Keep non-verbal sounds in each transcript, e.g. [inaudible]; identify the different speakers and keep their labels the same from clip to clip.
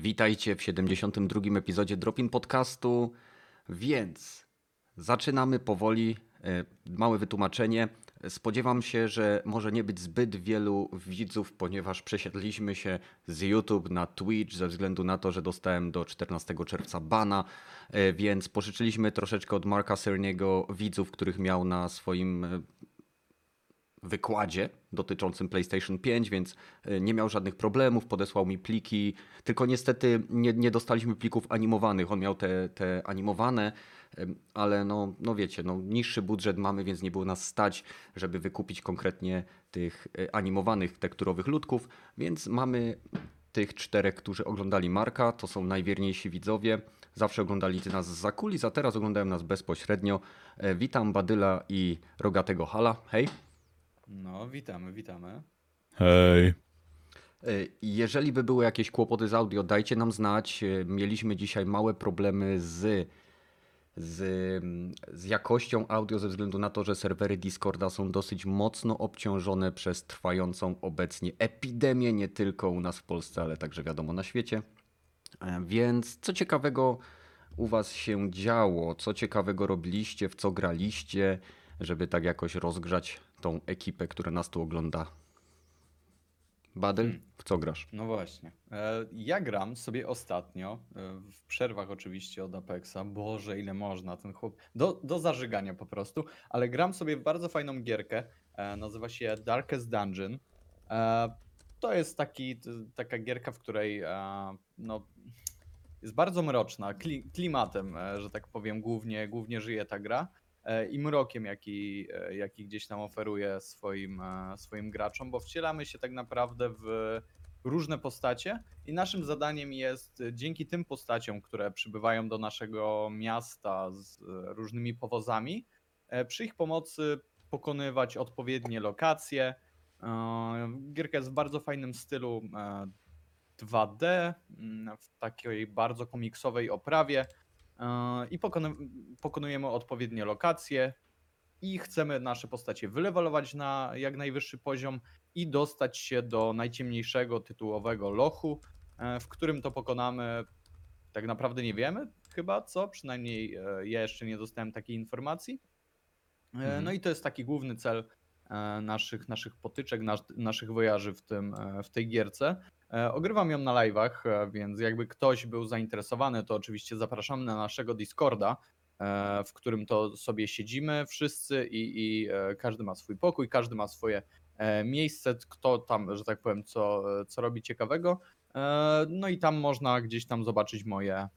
Speaker 1: Witajcie w 72. epizodzie Dropin Podcastu. Więc zaczynamy powoli. E, Małe wytłumaczenie. Spodziewam się, że może nie być zbyt wielu widzów, ponieważ przesiedliśmy się z YouTube na Twitch ze względu na to, że dostałem do 14 czerwca bana, e, więc pożyczyliśmy troszeczkę od Marka Cerniego widzów, których miał na swoim e, wykładzie dotyczącym PlayStation 5, więc e, nie miał żadnych problemów, podesłał mi pliki, tylko niestety nie, nie dostaliśmy plików animowanych. On miał te, te animowane, ale no, no wiecie, no, niższy budżet mamy, więc nie było nas stać, żeby wykupić konkretnie tych e, animowanych tekturowych ludków, więc mamy tych czterech, którzy oglądali Marka, to są najwierniejsi widzowie. Zawsze oglądali nas z kulis, a teraz oglądają nas bezpośrednio. E, Witam Badyla i Rogatego Hala. Hej.
Speaker 2: No, witamy, witamy.
Speaker 3: Hej.
Speaker 1: E, Jeżeli by były jakieś kłopoty z audio, dajcie nam znać. E, Mieliśmy dzisiaj małe problemy z, z, mm, z jakością audio ze względu na to, że serwery Discorda są dosyć mocno obciążone przez trwającą obecnie epidemię, nie tylko u nas w Polsce, ale także wiadomo na świecie. E, Więc co ciekawego u Was się działo? Co ciekawego robiliście? W co graliście? Żeby tak jakoś rozgrzać tą ekipę, która nas tu ogląda. Badyl,
Speaker 2: Hmm.
Speaker 1: w co grasz?
Speaker 2: No właśnie. E, Ja gram sobie ostatnio, e, w przerwach oczywiście od Apexa. Boże, ile można, ten chłop. Do, do zażygania po prostu, ale gram sobie w bardzo fajną gierkę. e, Nazywa się Darkest Dungeon. To jest taki, taka gierka, w której no, jest bardzo mroczna, kli, klimatem, że tak powiem, głównie, głównie żyje ta gra. E, I mrokiem, jaki, jaki gdzieś tam oferuje swoim, e, swoim graczom, bo wcielamy się tak naprawdę w różne postacie i naszym zadaniem jest e, dzięki tym postaciom, które przybywają do naszego miasta z różnymi powozami, przy ich pomocy pokonywać odpowiednie lokacje. Gierka jest w bardzo fajnym stylu e, 2D, mm, w takiej bardzo komiksowej oprawie i pokony- pokonujemy odpowiednie lokacje i chcemy nasze postacie wylewalować na jak najwyższy poziom i dostać się do najciemniejszego tytułowego lochu, e, w którym to pokonamy. Tak naprawdę nie wiemy chyba co, przynajmniej e, ja jeszcze nie dostałem takiej informacji. E,
Speaker 1: Mhm.
Speaker 2: No i to jest taki główny cel e, naszych, naszych potyczek, nas, naszych wojaży w, tym, e, w tej gierce. E, Ogrywam ją na live'ach, e, więc jakby ktoś był zainteresowany, to oczywiście zapraszamy na naszego Discorda, e, w którym to sobie siedzimy wszyscy i, i każdy ma swój pokój, każdy ma swoje miejsce, kto tam, że tak powiem, co, co robi ciekawego. No i tam można gdzieś tam zobaczyć moje,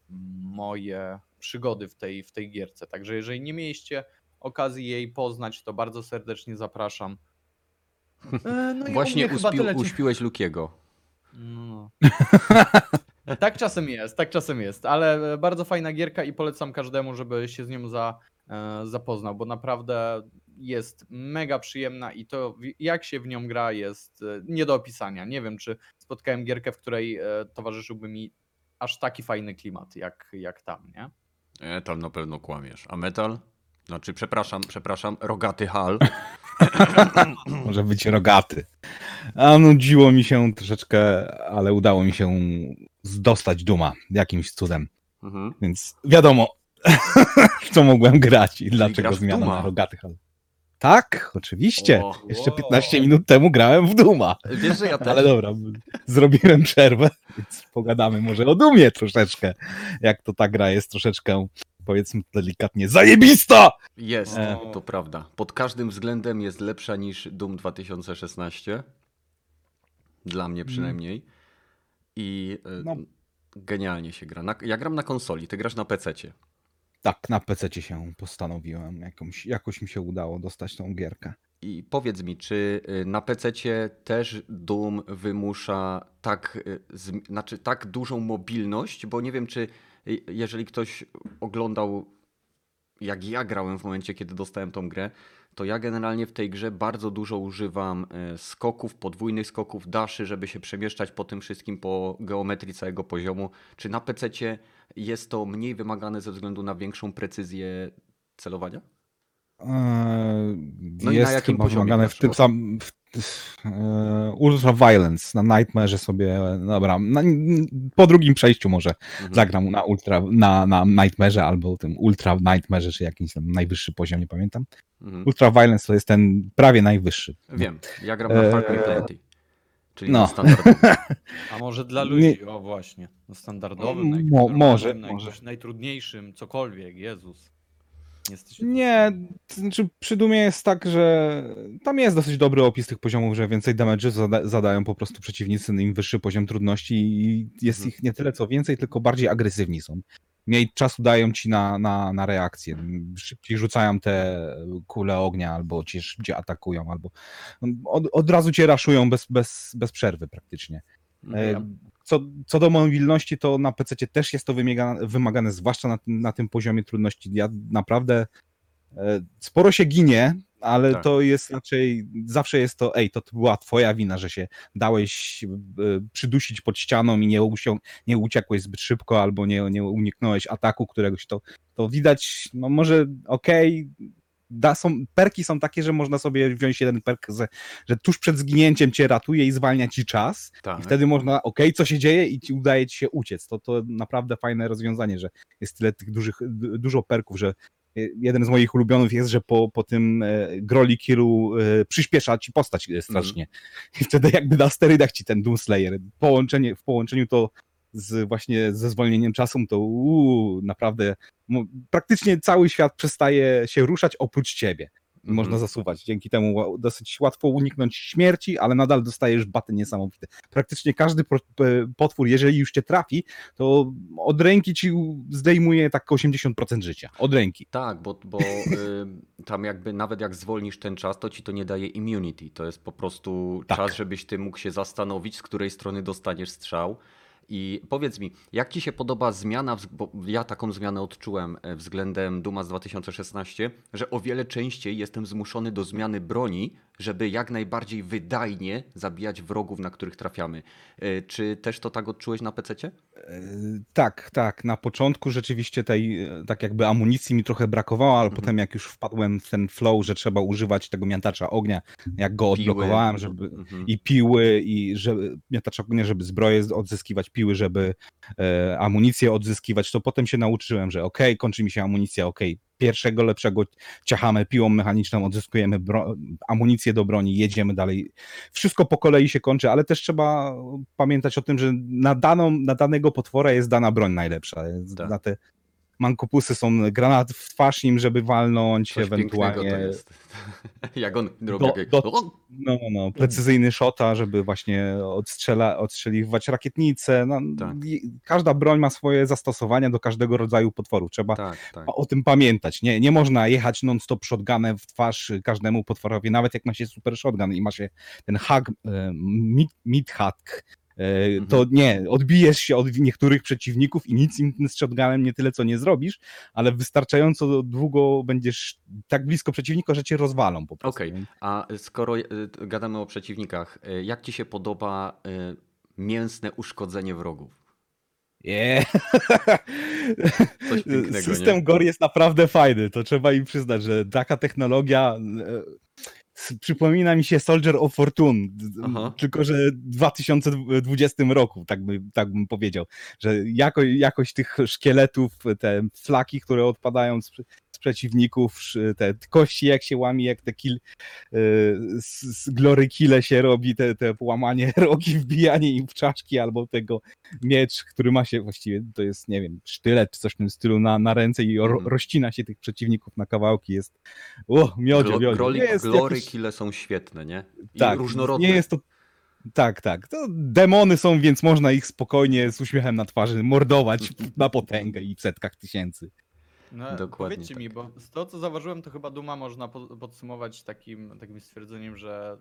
Speaker 2: moje przygody w tej, w tej gierce. Także jeżeli nie mieliście okazji jej poznać, to bardzo serdecznie zapraszam. [laughs] No
Speaker 1: Właśnie
Speaker 2: tyle.
Speaker 1: uśpiłeś Lukiego.
Speaker 2: No. [laughs] tak czasem jest, tak czasem jest, ale bardzo fajna gierka i polecam każdemu, żeby się z nią za, e, zapoznał, bo naprawdę jest mega przyjemna i to jak się w nią gra jest e, nie do opisania. Nie wiem, czy spotkałem gierkę, w której e, towarzyszyłby mi aż taki fajny klimat jak, jak tam, nie?
Speaker 1: E, tam na pewno kłamiesz. A metal? Znaczy, przepraszam, przepraszam, rogaty hal. [laughs]
Speaker 3: Może być rogaty. A nudziło mi się troszeczkę, ale udało mi się dostać duma jakimś cudem.
Speaker 1: Mhm.
Speaker 3: Więc wiadomo, [laughs] co mogłem grać i dlaczego zmiana na rogaty. hal. Tak, oczywiście.
Speaker 1: O,
Speaker 3: Jeszcze
Speaker 2: wow.
Speaker 3: 15 minut temu grałem w Duma.
Speaker 1: Wiesz, że ja [laughs] też.
Speaker 3: Ale dobra, zrobiłem przerwę, [laughs] więc pogadamy może o Dumie troszeczkę. Jak to ta gra jest troszeczkę, powiedzmy delikatnie, zajebista!
Speaker 1: Jest,
Speaker 2: E.
Speaker 1: to prawda. Pod każdym względem jest lepsza niż Doom 2016. Dla mnie przynajmniej. I e,
Speaker 3: No.
Speaker 1: genialnie się gra. Ja gram na konsoli, ty grasz na PC-cie.
Speaker 3: Tak, na PC się postanowiłem. Jakąś, jakoś mi się udało dostać tą gierkę.
Speaker 1: I powiedz mi, czy y, na PC-cie też Doom wymusza tak, y, znaczy tak dużą mobilność? Bo nie wiem, czy y, jeżeli ktoś oglądał, jak ja grałem w momencie, kiedy dostałem tą grę, to ja generalnie w tej grze bardzo dużo używam y, skoków, podwójnych skoków, daszy, żeby się przemieszczać po tym wszystkim, po geometrii całego poziomu. Czy na PC-cie jest to mniej wymagane ze względu na większą precyzję celowania?
Speaker 3: Eee,
Speaker 1: No
Speaker 3: jest
Speaker 1: na jakim
Speaker 3: chyba
Speaker 1: poziomie
Speaker 3: wymagane w tym samym... W, w, Ultra Violence na Nightmare sobie, dobra, na, po drugim przejściu może
Speaker 1: Mhm.
Speaker 3: zagram na Ultra, na, na Nightmare albo tym Ultra Nightmare, czy jakiś tam najwyższy poziom, nie pamiętam.
Speaker 1: Mhm.
Speaker 3: Ultra Violence to jest ten prawie najwyższy.
Speaker 1: Wiem, ja gram na Hard Me
Speaker 3: Eee,
Speaker 1: Plenty. Czyli
Speaker 3: no.
Speaker 1: na standardowym. [laughs]
Speaker 2: A może dla
Speaker 3: Nie-
Speaker 2: ludzi, o właśnie, no standardowym, normalnym,
Speaker 3: może,
Speaker 2: na
Speaker 3: może.
Speaker 2: najtrudniejszym, cokolwiek, Jezus. Jesteście
Speaker 3: Nie, to znaczy przy Dumie jest tak, że tam jest dosyć dobry opis tych poziomów, że więcej damage zada zadają po prostu przeciwnicy, im wyższy poziom trudności i jest
Speaker 1: Mhm.
Speaker 3: ich nie tyle co więcej, tylko bardziej agresywni są. Mniej czasu dają ci na, na, na reakcję. Szybciej rzucają te kule ognia, albo cię szybciej atakują, albo od, od razu cię raszują bez, bez, bez przerwy praktycznie.
Speaker 1: Mhm.
Speaker 3: Co, co do mobilności, to na PC też jest to wymagane, wymagane zwłaszcza na, tym- na tym poziomie trudności. Ja naprawdę e, sporo się ginie, ale
Speaker 1: Tak.
Speaker 3: to jest raczej, zawsze jest to, ej, to była twoja wina, że się dałeś e, przydusić pod ścianą i nie, usią, nie uciekłeś zbyt szybko, albo nie, nie uniknąłeś ataku któregoś, to, to widać, no może okej, da, są, perki są takie, że można sobie wziąć jeden perk, że, że tuż przed zginięciem cię ratuje i zwalnia ci czas,
Speaker 1: tak.
Speaker 3: i wtedy można, okej, co się dzieje i ci udaje ci się uciec. To, to naprawdę fajne rozwiązanie, że jest tyle tych dużych, du- dużo perków, że jeden z moich ulubionych jest, że po, po tym e, Groli Killu e, przyspiesza ci postać e, strasznie. I wtedy jakby na sterydach ci ten Doomslayer. Połączenie, w połączeniu to z właśnie ze zwolnieniem czasu, to uuu, naprawdę praktycznie cały świat przestaje się ruszać oprócz ciebie.
Speaker 1: Mhm.
Speaker 3: Można zasuwać. Dzięki temu dosyć łatwo uniknąć śmierci, ale nadal dostajesz baty niesamowite. Praktycznie każdy potwór, jeżeli już cię trafi, to od ręki ci zdejmuje tak 80% życia. Od ręki.
Speaker 1: Tak, bo, bo y, tam jakby nawet jak zwolnisz ten czas, to ci to nie daje immunity. To jest po prostu
Speaker 3: Tak.
Speaker 1: czas, żebyś ty mógł się zastanowić, z której strony dostaniesz strzał. I powiedz mi, jak ci się podoba zmiana, bo ja taką zmianę odczułem e, względem Duma z 2016, że o wiele częściej jestem zmuszony do zmiany broni, żeby jak najbardziej wydajnie zabijać wrogów, na których trafiamy. E, Czy też to tak odczułeś na PC-cie?
Speaker 3: E, Tak, tak. Na początku rzeczywiście tej, e, tak jakby amunicji mi trochę brakowało, ale
Speaker 1: Mhm.
Speaker 3: potem jak już wpadłem w ten flow, że trzeba używać tego miotacza ognia, jak go odblokowałem, żeby
Speaker 1: Mhm.
Speaker 3: i piły, i żeby miotacz ognia, żeby zbroję odzyskiwać, piły, żeby e, amunicję odzyskiwać, to potem się nauczyłem, że okej, kończy mi się amunicja, okej, pierwszego lepszego ciachamy piłą mechaniczną, odzyskujemy amunicję do broni, jedziemy dalej. Wszystko po kolei się kończy, ale też trzeba pamiętać o tym, że na, daną, na danego potwora jest dana broń najlepsza.
Speaker 1: Tak.
Speaker 3: Na te mankopusy są granat w twarz nim, żeby walnąć,
Speaker 1: Coś
Speaker 3: ewentualnie
Speaker 1: to jest. [laughs] Jak on robi
Speaker 3: Do- no, no, no, precyzyjny shota, żeby właśnie odstrzela, odstrzeliwać rakietnice. No,
Speaker 1: Tak.
Speaker 3: Każda broń ma swoje zastosowania do każdego rodzaju potworu. Trzeba
Speaker 1: Tak, tak.
Speaker 3: o tym pamiętać. Nie, nie można jechać non-stop shotgunem w twarz każdemu potworowi, nawet jak ma się super shotgun i ma się ten hack, e, mid, mid hack, e, to
Speaker 1: Mhm.
Speaker 3: nie, odbijesz się od niektórych przeciwników i nic im z shotgunem nie tyle co nie zrobisz, ale wystarczająco długo będziesz tak blisko przeciwnika, że cię rozwalą po prostu.
Speaker 1: Okej. A skoro y, gadamy o przeciwnikach, y, jak ci się podoba mięsne uszkodzenie wrogów?
Speaker 3: Yeah. [laughs] System
Speaker 1: nie?
Speaker 3: Gore jest naprawdę fajny, to trzeba im przyznać, że taka technologia e, przypomina mi się Soldier of Fortune,
Speaker 1: Aha.
Speaker 3: tylko że w 2020 roku, tak, by, tak bym powiedział, że jako, jakość tych szkieletów, te flaki, które odpadają z przeciwników, te kości jak się łamie, jak te kill, e, z, z glory kille się robi, te, te łamanie [laughs] rogi, wbijanie im w czaszki, albo tego miecz, który ma się właściwie, to jest, nie wiem, sztylet czy coś w tym stylu na, na ręce i ro,
Speaker 1: Mhm.
Speaker 3: rozcina się tych przeciwników na kawałki. Jest, o, miodzie, miodzie. Jest
Speaker 1: glory
Speaker 3: jakoś-
Speaker 1: kille są świetne, nie? I
Speaker 3: tak,
Speaker 1: różnorodne.
Speaker 3: nie jest to tak, tak. To demony są, więc można ich spokojnie z uśmiechem na twarzy mordować na potęgę i w setkach tysięcy.
Speaker 2: No,
Speaker 1: Dokładnie
Speaker 2: Powiedzcie
Speaker 1: tak.
Speaker 2: mi, bo z tego co zauważyłem, to chyba Duma można po- podsumować takim, takim stwierdzeniem, że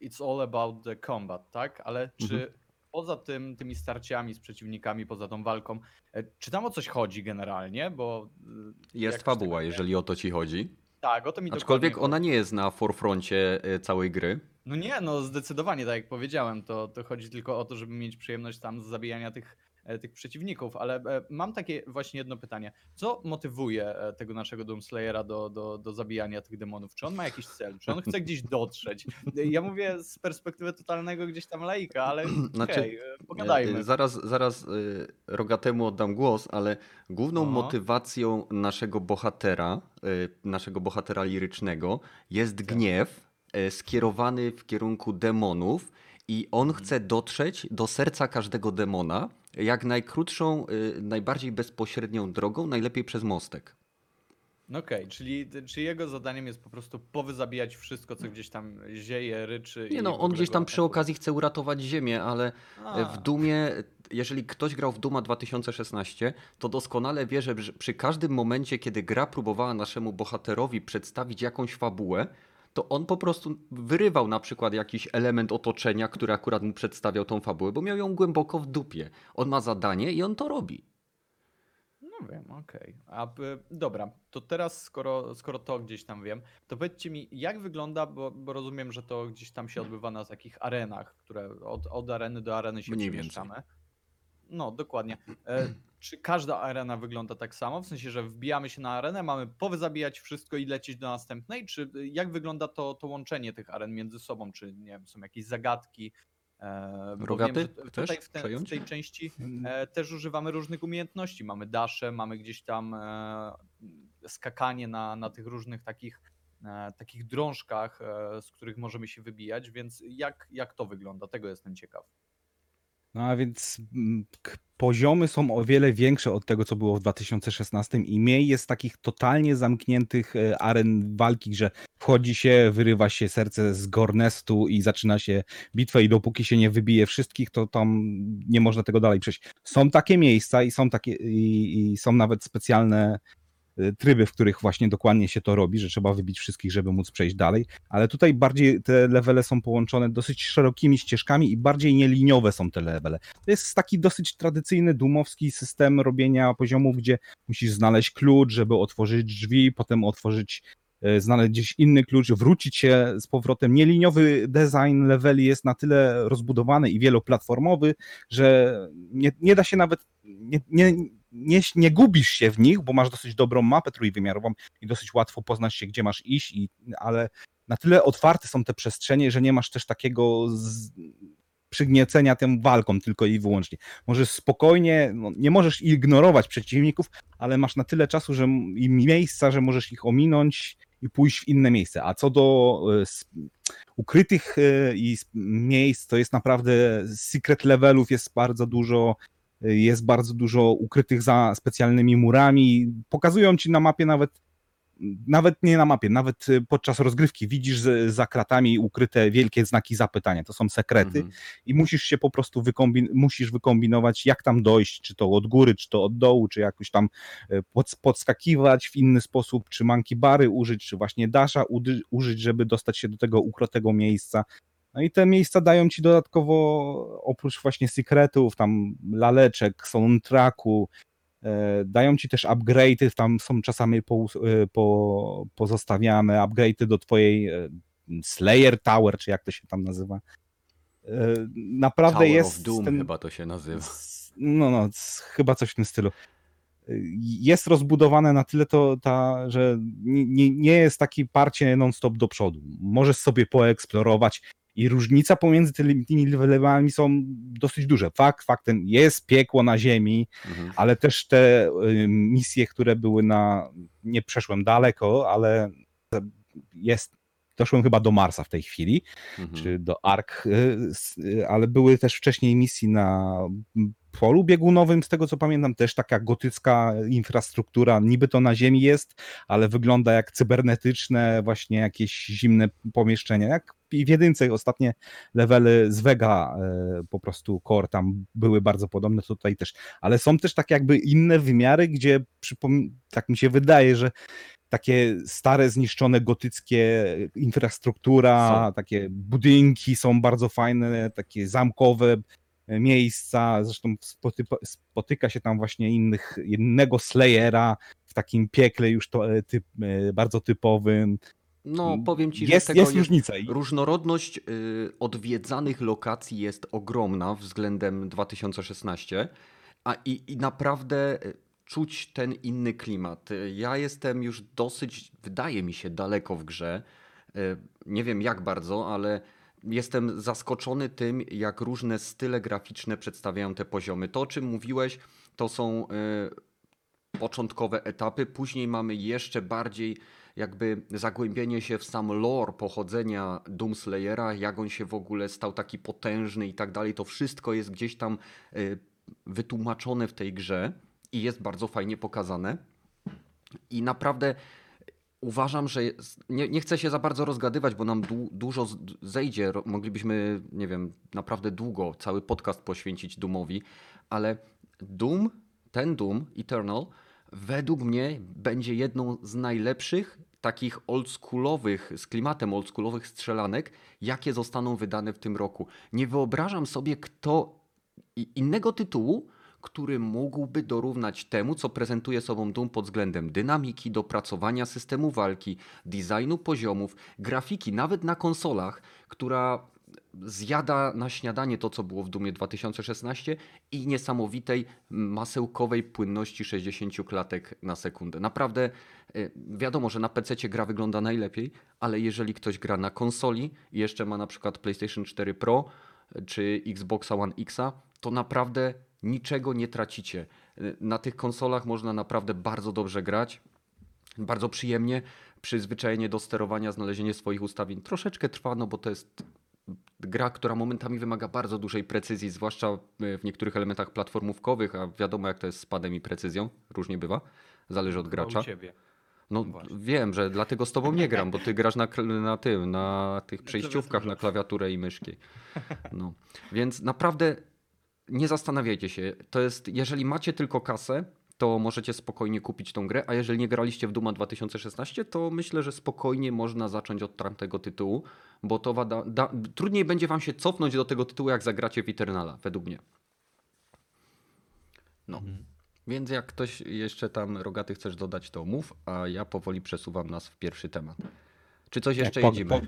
Speaker 2: e, it's all about the combat, tak? Ale czy
Speaker 1: Mhm.
Speaker 2: poza tym, tymi starciami z przeciwnikami, poza tą walką, e, czy tam o coś chodzi generalnie? Bo e,
Speaker 1: Jest
Speaker 2: jakoś
Speaker 1: fabuła, jeżeli o to ci chodzi.
Speaker 2: Tak, o to mi
Speaker 1: Aczkolwiek
Speaker 2: dokładnie
Speaker 1: ona nie jest na forefroncie y, całej gry.
Speaker 2: No nie, no zdecydowanie, tak jak powiedziałem, to, to chodzi tylko o to, żeby mieć przyjemność tam z zabijania tych e, tych przeciwników, ale e, mam takie właśnie jedno pytanie. Co motywuje e, tego naszego Doomslayera do, do, do zabijania tych demonów? Czy on ma jakiś cel? Czy on chce gdzieś dotrzeć? Ja mówię z perspektywy totalnego gdzieś tam laika, ale [clears throat]
Speaker 1: Znaczy,
Speaker 2: okej, e, pogadajmy.
Speaker 1: E, Zaraz, zaraz Rogatemu oddam głos, ale główną
Speaker 2: Aha.
Speaker 1: motywacją naszego bohatera, naszego bohatera lirycznego jest
Speaker 2: Tak.
Speaker 1: gniew skierowany w kierunku demonów i on
Speaker 2: Mhm.
Speaker 1: chce dotrzeć do serca każdego demona jak najkrótszą, y, najbardziej bezpośrednią drogą, najlepiej przez mostek.
Speaker 2: Okej, czyli czy jego zadaniem jest po prostu powyzabijać wszystko, co gdzieś tam zieje, ryczy
Speaker 1: Nie no, on gdzieś tam przy okazji chce uratować Ziemię, ale
Speaker 2: A,
Speaker 1: w Dumie, jeżeli ktoś grał w Duma 2016, to doskonale wie, że przy każdym momencie, kiedy gra próbowała naszemu bohaterowi przedstawić jakąś fabułę, to on po prostu wyrywał na przykład jakiś element otoczenia, który akurat mu przedstawiał tą fabułę, bo miał ją głęboko w dupie. On ma zadanie i on to robi.
Speaker 2: No wiem, okej. B- dobra, to teraz skoro, skoro to gdzieś tam wiem, to powiedzcie mi, jak wygląda, bo, bo rozumiem, że to gdzieś tam się odbywa na takich arenach, które od, od areny do areny się
Speaker 1: Mniej
Speaker 2: przemieszczamy. No, dokładnie. Czy każda arena wygląda tak samo? W sensie, że wbijamy się na arenę, mamy powyzabijać wszystko i lecieć do następnej? Czy y, jak wygląda to, to łączenie tych aren między sobą? Czy nie wiem, są jakieś zagadki? E,
Speaker 1: Rogaty,
Speaker 2: wiem, tutaj w, te, w tej części e, też używamy różnych umiejętności. Mamy dasze, mamy gdzieś tam e, skakanie na, na tych różnych takich, e, takich drążkach, e, z których możemy się wybijać, więc jak, jak to wygląda? Tego jestem ciekaw.
Speaker 3: No a więc mm, poziomy są o wiele większe od tego, co było w 2016 i mniej jest takich totalnie zamkniętych e, aren walki, że wchodzi się, wyrywa się serce z Gornestu i zaczyna się bitwa i dopóki się nie wybije wszystkich, to tam nie można tego dalej przejść. Są takie miejsca i są takie i, i są nawet specjalne tryby, w których właśnie dokładnie się to robi, że trzeba wybić wszystkich, żeby móc przejść dalej, ale tutaj bardziej te levele są połączone dosyć szerokimi ścieżkami i bardziej nieliniowe są te levele. To jest taki dosyć tradycyjny, dumowski system robienia poziomów, gdzie musisz znaleźć klucz, żeby otworzyć drzwi, potem otworzyć, e, znaleźć gdzieś inny klucz, wrócić się z powrotem. Nieliniowy design leveli jest na tyle rozbudowany i wieloplatformowy, że nie, nie da się nawet, nie, nie, nie, nie gubisz się w nich, bo masz dosyć dobrą mapę trójwymiarową i dosyć łatwo poznać się, gdzie masz iść, i, ale na tyle otwarte są te przestrzenie, że nie masz też takiego z, przygniecenia tym walką tylko i wyłącznie. Możesz spokojnie, no, nie możesz ignorować przeciwników, ale masz na tyle czasu że, i miejsca, że możesz ich ominąć i pójść w inne miejsce. A co do s- ukrytych i s- miejsc, to jest naprawdę secret levelów jest bardzo dużo, jest bardzo dużo ukrytych za specjalnymi murami. Pokazują ci na mapie nawet nawet nie na mapie, nawet y, podczas rozgrywki widzisz za kratami ukryte wielkie znaki zapytania. To są sekrety
Speaker 1: Mhm.
Speaker 3: i musisz się po prostu wykombin- musisz wykombinować, jak tam dojść, czy to od góry, czy to od dołu, czy jakoś tam e, pod- podskakiwać w inny sposób, czy manki bary użyć, czy właśnie dasza użyć, żeby dostać się do tego ukrotego miejsca. No i te miejsca dają ci dodatkowo, oprócz właśnie sekretów, tam laleczek, soundtracku, e, dają ci też upgrade'y, tam są czasami po, e, po, pozostawiane upgrade'y do twojej e, Slayer Tower, czy jak to się tam nazywa. Naprawdę
Speaker 1: Tower
Speaker 3: jest
Speaker 1: of Doom
Speaker 3: ten,
Speaker 1: chyba to się nazywa.
Speaker 3: No, no, chyba coś w tym stylu. Jest rozbudowane na tyle to, ta, że nie, nie, nie jest taki parcie non-stop do przodu. Możesz sobie poeksplorować i różnica pomiędzy tymi, levelami są dosyć duże. Fakt faktem jest piekło na ziemi,
Speaker 1: Mhm.
Speaker 3: ale też te y, misje, które były na. Nie przeszłem daleko, ale jest. Doszłem chyba do Marsa w tej chwili
Speaker 1: Mhm.
Speaker 3: czy do ARK, y, y, ale były też wcześniej misji na polu biegunowym, z tego co pamiętam, też taka gotycka infrastruktura, niby to na ziemi jest, ale wygląda jak cybernetyczne właśnie jakieś zimne pomieszczenia, jak i w jedynce ostatnie levely z Vega e, po prostu core tam były bardzo podobne tutaj też, ale są też tak jakby inne wymiary, gdzie tak mi się wydaje, że takie stare, zniszczone, gotyckie infrastruktura,
Speaker 1: Są.
Speaker 3: takie budynki są bardzo fajne, takie zamkowe miejsca. Zresztą spotyka, spotyka się tam właśnie innych, innego Slayera w takim piekle już to, e, typ, e, bardzo typowym.
Speaker 1: No, powiem ci, że
Speaker 3: Jest,
Speaker 1: tego
Speaker 3: jest różnica.
Speaker 1: Różnorodność y, odwiedzanych lokacji jest ogromna względem 2016, A i, i naprawdę e, czuć ten inny klimat. Ja jestem już dosyć, wydaje mi się, daleko w grze. Nie wiem jak bardzo, ale jestem zaskoczony tym, jak różne style graficzne przedstawiają te poziomy. To, o czym mówiłeś, to są e, początkowe etapy. Później mamy jeszcze bardziej jakby zagłębienie się w sam lore pochodzenia Doomslayera, jak on się w ogóle stał taki potężny i tak dalej. To wszystko jest gdzieś tam e, wytłumaczone w tej grze i jest bardzo fajnie pokazane. I naprawdę uważam, że jest, nie, nie chcę się za bardzo rozgadywać, bo nam du, dużo zejdzie. Moglibyśmy, nie wiem, naprawdę długo cały podcast poświęcić Doomowi, ale Doom, ten Doom Eternal, według mnie będzie jedną z najlepszych takich oldschoolowych, z klimatem oldschoolowych strzelanek, jakie zostaną wydane w tym roku. Nie wyobrażam sobie kto innego tytułu, który mógłby dorównać temu, co prezentuje sobą Doom pod względem dynamiki, dopracowania systemu walki, designu poziomów, grafiki, nawet na konsolach, która zjada na śniadanie to, co było w Doomie 2016 i niesamowitej masełkowej płynności 60 klatek na sekundę. Naprawdę y, wiadomo, że na PC gra wygląda najlepiej, ale jeżeli ktoś gra na konsoli i jeszcze ma na przykład PlayStation 4 Pro czy Xboxa One Xa, to naprawdę niczego nie tracicie. Y, Na tych konsolach można naprawdę bardzo dobrze grać, bardzo przyjemnie. Przyzwyczajenie do sterowania, znalezienie swoich ustawień troszeczkę trwa, no bo to jest gra, która momentami wymaga bardzo dużej precyzji, zwłaszcza y, w niektórych elementach platformówkowych, a wiadomo jak to jest z padem i precyzją, różnie bywa, zależy od gracza. No
Speaker 2: Właśnie.
Speaker 1: wiem, że dlatego z tobą nie gram, bo ty grasz na, na tym, na tych przejściówkach, na klawiaturę i myszki. No. Więc naprawdę nie zastanawiajcie się. To jest, jeżeli macie tylko kasę, to możecie spokojnie kupić tą grę, a jeżeli nie graliście w Duma 2016, to myślę, że spokojnie można zacząć od tamtego tytułu, bo to wada, da, trudniej będzie wam się cofnąć do tego tytułu, jak zagracie w Eternala, według mnie. No. Więc jak ktoś jeszcze tam rogaty chcesz dodać, to mów, a ja powoli przesuwam nas w pierwszy temat. Czy coś jeszcze
Speaker 3: po,
Speaker 1: jedziemy?
Speaker 3: po, po,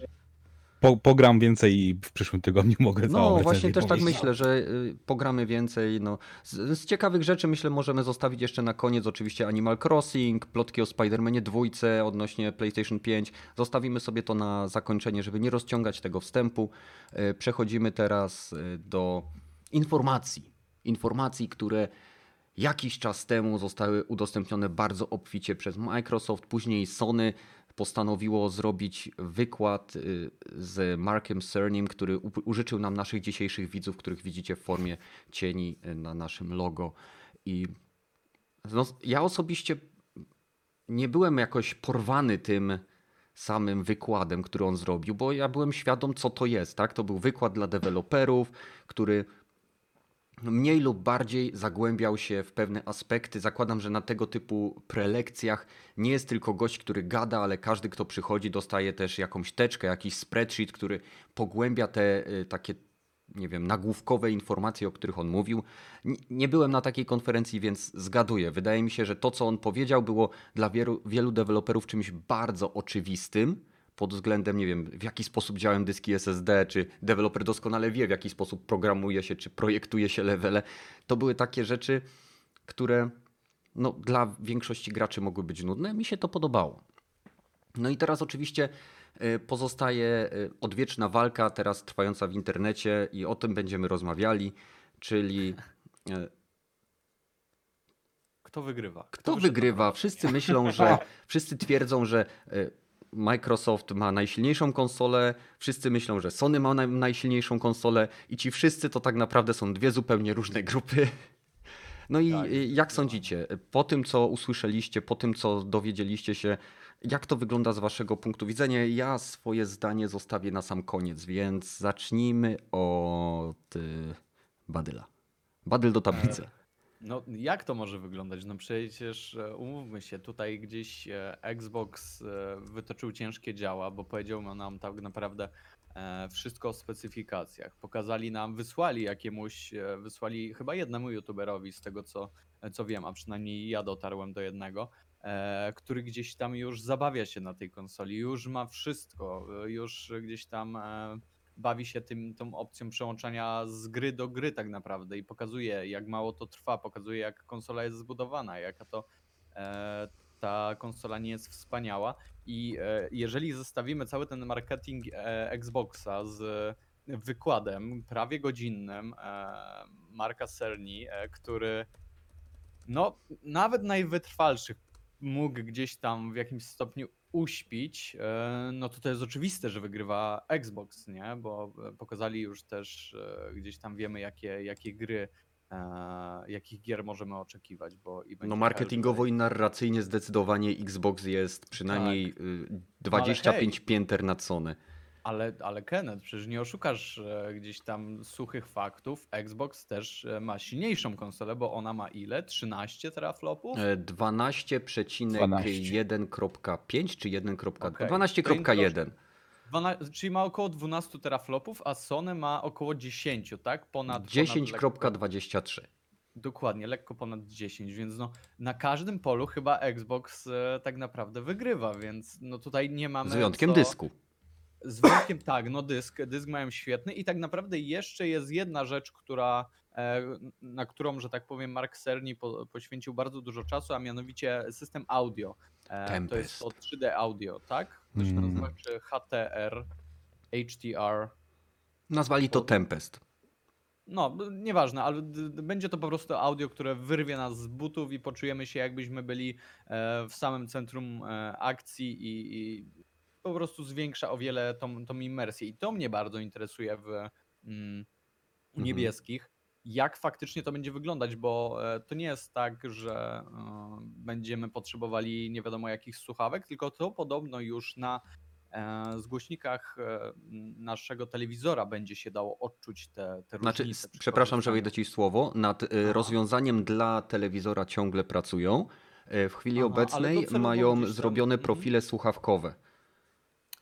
Speaker 3: pogram więcej i w przyszłym tygodniu [laughs] mogę
Speaker 1: No właśnie też tak myślę, że y, pogramy więcej. No. Z, z ciekawych rzeczy myślę możemy zostawić jeszcze na koniec oczywiście Animal Crossing, plotki o Spider-Manie dwójce odnośnie PlayStation 5. Zostawimy sobie to na zakończenie, żeby nie rozciągać tego wstępu. Y, Przechodzimy teraz y, do informacji. Informacji, które jakiś czas temu zostały udostępnione bardzo obficie przez Microsoft, później Sony postanowiło zrobić wykład y, z Markiem Cernym, który użyczył nam naszych dzisiejszych widzów, których widzicie w formie cieni y, na naszym logo. I no, ja osobiście nie byłem jakoś porwany tym samym wykładem, który on zrobił, bo ja byłem świadom, co to jest. Tak? To był wykład dla deweloperów, który mniej lub bardziej zagłębiał się w pewne aspekty. Zakładam, że na tego typu prelekcjach nie jest tylko gość, który gada, ale każdy, kto przychodzi, dostaje też jakąś teczkę, jakiś spreadsheet, który pogłębia te y, takie, nie wiem, nagłówkowe informacje, o których on mówił. Nie byłem na takiej konferencji, więc zgaduję. Wydaje mi się, że to, co on powiedział, było dla wielu, wielu deweloperów czymś bardzo oczywistym pod względem, nie wiem, w jaki sposób działają dyski SSD, czy deweloper doskonale wie, w jaki sposób programuje się, czy projektuje się levele. To były takie rzeczy, które no, dla większości graczy mogły być nudne. Mi się to podobało. No i teraz oczywiście y, pozostaje y, odwieczna walka, teraz trwająca w internecie i o tym będziemy rozmawiali, czyli y,
Speaker 2: Kto wygrywa?
Speaker 1: kto
Speaker 2: na
Speaker 1: wygrywa? Wszyscy myślą, że [laughs] wszyscy twierdzą, że Microsoft ma najsilniejszą konsolę, wszyscy myślą, że Sony ma naj, najsilniejszą konsolę i ci wszyscy to tak naprawdę są dwie zupełnie różne grupy. No i
Speaker 2: Tak,
Speaker 1: jak sądzicie, po tym co usłyszeliście, po tym co dowiedzieliście się, jak to wygląda z waszego punktu widzenia? Ja swoje zdanie zostawię na sam koniec, więc zacznijmy od y, Badyla. Badyl do tablicy.
Speaker 2: No, jak to może wyglądać? No przecież e, umówmy się, tutaj gdzieś e, Xbox e, wytoczył ciężkie działa, bo powiedział nam tak naprawdę wszystko o specyfikacjach. Pokazali nam, wysłali jakiemuś, wysłali chyba jednemu youtuberowi z tego co, co wiem, a przynajmniej ja dotarłem do jednego, który gdzieś tam już zabawia się na tej konsoli, już ma wszystko, już gdzieś tam bawi się tym, tą opcją przełączania z gry do gry tak naprawdę i pokazuje jak mało to trwa, pokazuje jak konsola jest zbudowana, jaka to e, ta konsola nie jest wspaniała. I e, jeżeli zestawimy cały ten marketing e, Xboxa z wykładem prawie godzinnym e, Marka Cerny, e, który no nawet najwytrwalszych mógł gdzieś tam w jakimś stopniu uśpić, e, no to to jest oczywiste, że wygrywa Xbox, nie? Bo e, pokazali już też, e, gdzieś tam wiemy jakie, jakie gry, jakich gier możemy oczekiwać, bo i
Speaker 1: No marketingowo i narracyjnie zdecydowanie Xbox jest przynajmniej y, 25 pięter nad Sony.
Speaker 2: Ale, ale Kenneth, przecież nie oszukasz e, gdzieś tam suchych faktów. Xbox też e, ma silniejszą konsolę, bo ona ma ile? 13 teraflopów?
Speaker 1: E, 12,1.5 czy 1.
Speaker 2: Okej,
Speaker 1: 12.1.
Speaker 2: Dwana- czyli ma około 12 teraflopów, a Sony ma około 10, tak? Ponad, ponad lekko-
Speaker 1: 10.23.
Speaker 2: Dokładnie, lekko ponad 10, więc no na każdym polu chyba Xbox e, tak naprawdę wygrywa, więc no tutaj nie mamy
Speaker 1: Z wyjątkiem
Speaker 2: co...
Speaker 1: dysku.
Speaker 2: Z wyjątkiem tak, no dysk, dysk mają świetny i tak naprawdę jeszcze jest jedna rzecz, która, e, na którą, że tak powiem, Mark Cerny po, poświęcił bardzo dużo czasu, a mianowicie system audio. E, to jest to
Speaker 1: Tempest.
Speaker 2: 3D audio, tak? To się
Speaker 3: Mm.
Speaker 2: nazywa czy HTR, HDR,
Speaker 1: Nazwali to Tempest.
Speaker 2: no, nieważne, ale będzie to po prostu audio, które wyrwie nas z butów i poczujemy się, jakbyśmy byli e, w samym centrum akcji i, i po prostu zwiększa o wiele tą, tą imersję. I to mnie bardzo interesuje w mm,
Speaker 1: Mhm.
Speaker 2: niebieskich. Jak faktycznie to będzie wyglądać, bo e, to nie jest tak, że e, będziemy potrzebowali nie wiadomo jakich słuchawek, tylko to podobno już na e, z głośnikach e, naszego telewizora będzie się dało odczuć te, te
Speaker 1: Znaczy,
Speaker 2: różnice.
Speaker 1: przepraszam, że wejdę ci słowo. Nad
Speaker 2: Aha.
Speaker 1: rozwiązaniem dla telewizora ciągle pracują. W chwili
Speaker 2: Aha,
Speaker 1: obecnej mają zrobione
Speaker 2: mhm.
Speaker 1: profile słuchawkowe.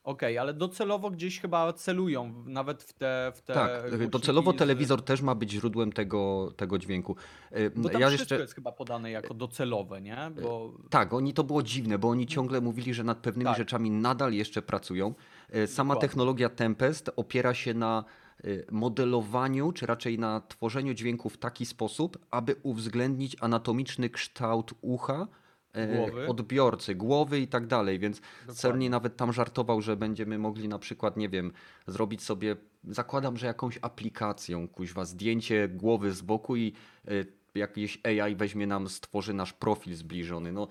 Speaker 2: Okej, ale docelowo gdzieś chyba celują nawet w te. W te
Speaker 1: Tak,
Speaker 2: głośniki
Speaker 1: docelowo
Speaker 2: z-
Speaker 1: telewizor też ma być źródłem tego, tego dźwięku. Y,
Speaker 2: Bo tam
Speaker 1: ja
Speaker 2: wszystko
Speaker 1: jeszcze.
Speaker 2: jest chyba podane jako docelowe, nie? Bo
Speaker 1: Tak, oni to było dziwne, bo oni ciągle mówili, że nad pewnymi
Speaker 2: Tak.
Speaker 1: rzeczami nadal jeszcze pracują. E, Sama
Speaker 2: Dokładnie.
Speaker 1: technologia Tempest opiera się na e, modelowaniu, czy raczej na tworzeniu dźwięku w taki sposób, aby uwzględnić anatomiczny kształt ucha e,
Speaker 2: Głowy.
Speaker 1: odbiorcy, głowy i tak dalej. Więc
Speaker 2: Dokładnie.
Speaker 1: Cerny nawet tam żartował, że będziemy mogli na przykład, nie wiem, zrobić sobie, zakładam, że jakąś aplikacją, kuźwa, zdjęcie głowy z boku i e, jakieś AI weźmie nam, stworzy nasz profil zbliżony. No,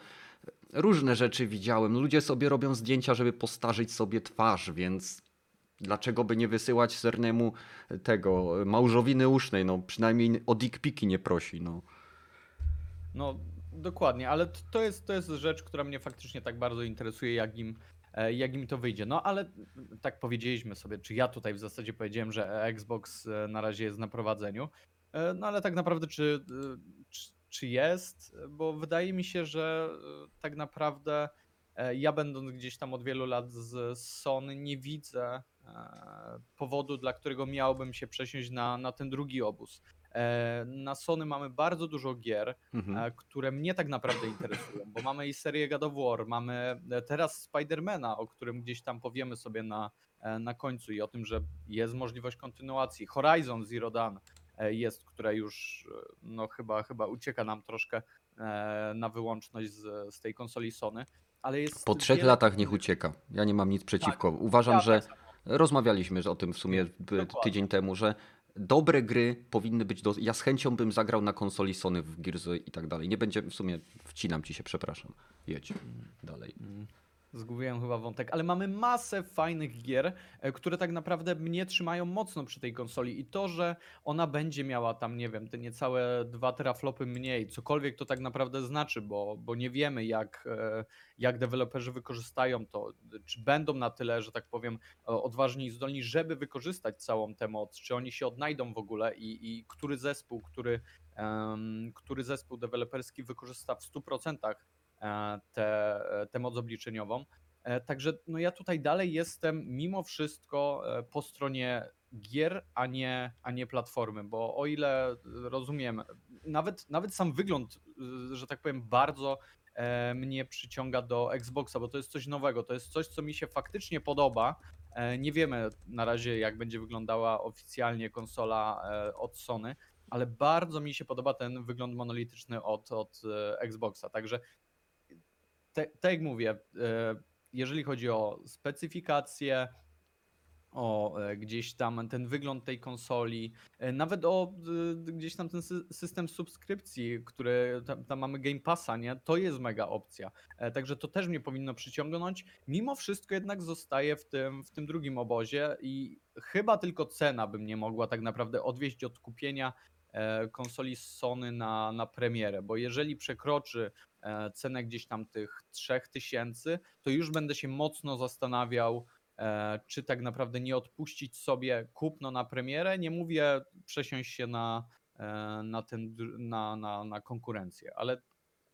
Speaker 1: różne rzeczy widziałem. Ludzie sobie robią zdjęcia, żeby postarzyć sobie twarz, więc dlaczego by nie wysyłać Cernemu tego małżowiny usznej? No, przynajmniej o dick piki nie prosi. No.
Speaker 2: No, dokładnie, ale to jest, to jest rzecz, która mnie faktycznie tak bardzo interesuje, jak im, e, jak im to wyjdzie. No, ale tak powiedzieliśmy sobie, czy ja tutaj w zasadzie powiedziałem, że Xbox e, na razie jest na prowadzeniu. E, No, ale tak naprawdę, czy, czy, czy jest? Bo wydaje mi się, że tak naprawdę ja będąc gdzieś tam od wielu lat z Sony, nie widzę powodu, dla którego miałbym się przesiąść na, na ten drugi obóz. E, Na Sony mamy bardzo dużo gier,
Speaker 1: Mhm.
Speaker 2: e, które mnie tak naprawdę interesują, bo mamy i serię God of War, mamy e, teraz Spidermana, o którym gdzieś tam powiemy sobie na, na końcu i o tym, że jest możliwość kontynuacji. Horizon Zero Dawn jest, która już no chyba, chyba ucieka nam troszkę na wyłączność z, z tej konsoli Sony, ale jest
Speaker 1: Po trzech
Speaker 2: wiele
Speaker 1: latach niech ucieka. Ja nie mam nic przeciwko.
Speaker 2: Tak,
Speaker 1: Uważam,
Speaker 2: ja
Speaker 1: że
Speaker 2: tak
Speaker 1: rozmawialiśmy o tym w sumie
Speaker 2: Dokładnie.
Speaker 1: tydzień temu, że dobre gry powinny być. Do... Ja z chęcią bym zagrał na konsoli Sony w Gears i tak dalej. Nie będzie w sumie wcinam ci się, przepraszam. Jedź dalej.
Speaker 2: Zgubiłem chyba wątek, ale mamy masę fajnych gier, e, które tak naprawdę mnie trzymają mocno przy tej konsoli i to, że ona będzie miała tam, nie wiem, te niecałe dwa teraflopy mniej, cokolwiek to tak naprawdę znaczy, bo, bo nie wiemy jak, e, jak deweloperzy wykorzystają to, czy będą na tyle, że tak powiem, o- odważni i zdolni, żeby wykorzystać całą tę moc, czy oni się odnajdą w ogóle i, i który zespół, który, em, który zespół deweloperski wykorzysta w 100% e, tę tę moc obliczeniową. E, Także no ja tutaj dalej jestem mimo wszystko e, po stronie gier, a nie, a nie platformy, bo o ile rozumiem, nawet, nawet sam wygląd, że tak powiem, bardzo e, mnie przyciąga do Xboxa, bo to jest coś nowego, to jest coś, co mi się faktycznie podoba E, Nie wiemy na razie, jak będzie wyglądała oficjalnie konsola e, od Sony, ale bardzo mi się podoba ten wygląd monolityczny od, od e, Xboxa. Także te- tak jak mówię, e, jeżeli chodzi o specyfikację, o e, gdzieś tam ten wygląd tej konsoli, e, nawet o gdzieś tam ten sy- system subskrypcji, który tam, tam mamy Game Passa, nie? To jest mega opcja. Także to też mnie powinno przyciągnąć. Mimo wszystko jednak zostaje w tym, w tym drugim obozie i chyba tylko cena by mnie mogła tak naprawdę odwieść od kupienia konsoli z Sony na, na premierę, bo jeżeli przekroczy e, cenę gdzieś tam tych 3000, to już będę się mocno zastanawiał, e, czy tak naprawdę nie odpuścić sobie kupno na premierę. Nie mówię przesiąść się na, e, na, ten, na, na, na konkurencję, ale tak,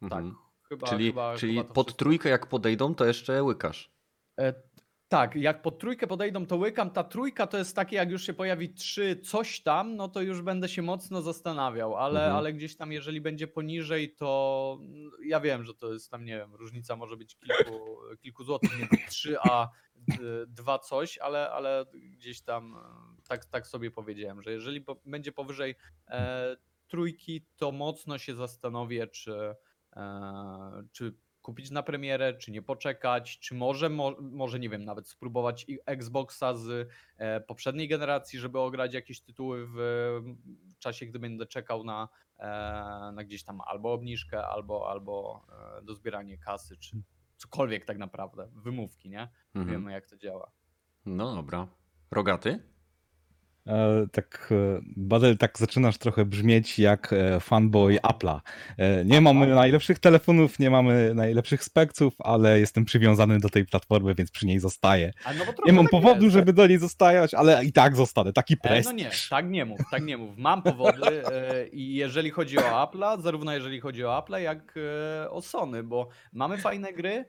Speaker 1: Mhm.
Speaker 2: chyba.
Speaker 1: Czyli,
Speaker 2: chyba,
Speaker 1: czyli
Speaker 2: chyba
Speaker 1: pod
Speaker 2: wszystko.
Speaker 1: trójkę jak podejdą, to jeszcze łykasz.
Speaker 2: Tak, jak pod trójkę podejdą, to łykam. Ta trójka to jest takie, jak już się pojawi trzy coś tam, no to już będę się mocno zastanawiał, ale,
Speaker 1: Mhm.
Speaker 2: ale gdzieś tam, jeżeli będzie poniżej, to mm, ja wiem, że to jest tam, nie wiem, różnica może być kilku, kilku złotych między 3 a 2 coś, ale, ale gdzieś tam e, tak, tak sobie powiedziałem, że jeżeli po, będzie powyżej e, trójki, to mocno się zastanowię, czy, e, czy kupić na premierę, czy nie poczekać, czy może, mo, może nie wiem, nawet spróbować Xboxa z e, poprzedniej generacji, żeby ograć jakieś tytuły w, w czasie, gdy będę czekał na, e, na gdzieś tam albo obniżkę, albo, albo e, dozbieranie kasy, czy cokolwiek tak naprawdę, wymówki, nie?
Speaker 1: Mhm.
Speaker 2: Wiemy jak to działa.
Speaker 1: No dobra. Rogaty?
Speaker 3: E, tak, e, Badel, tak zaczynasz trochę brzmieć jak e, fanboy Apple'a. Nie mamy najlepszych telefonów, nie mamy najlepszych spekców, ale jestem przywiązany do tej platformy, więc przy niej zostaję.
Speaker 2: No
Speaker 3: Nie mam
Speaker 2: tak
Speaker 3: powodu,
Speaker 2: jest,
Speaker 3: żeby do niej zostawać, ale i tak zostanę. Taki
Speaker 2: E,
Speaker 3: prestiż.
Speaker 2: No nie, tak nie mów, tak nie mów. Mam powody i jeżeli chodzi o Apple'a, zarówno jeżeli chodzi o Apple'a, jak o Sony, bo mamy fajne gry,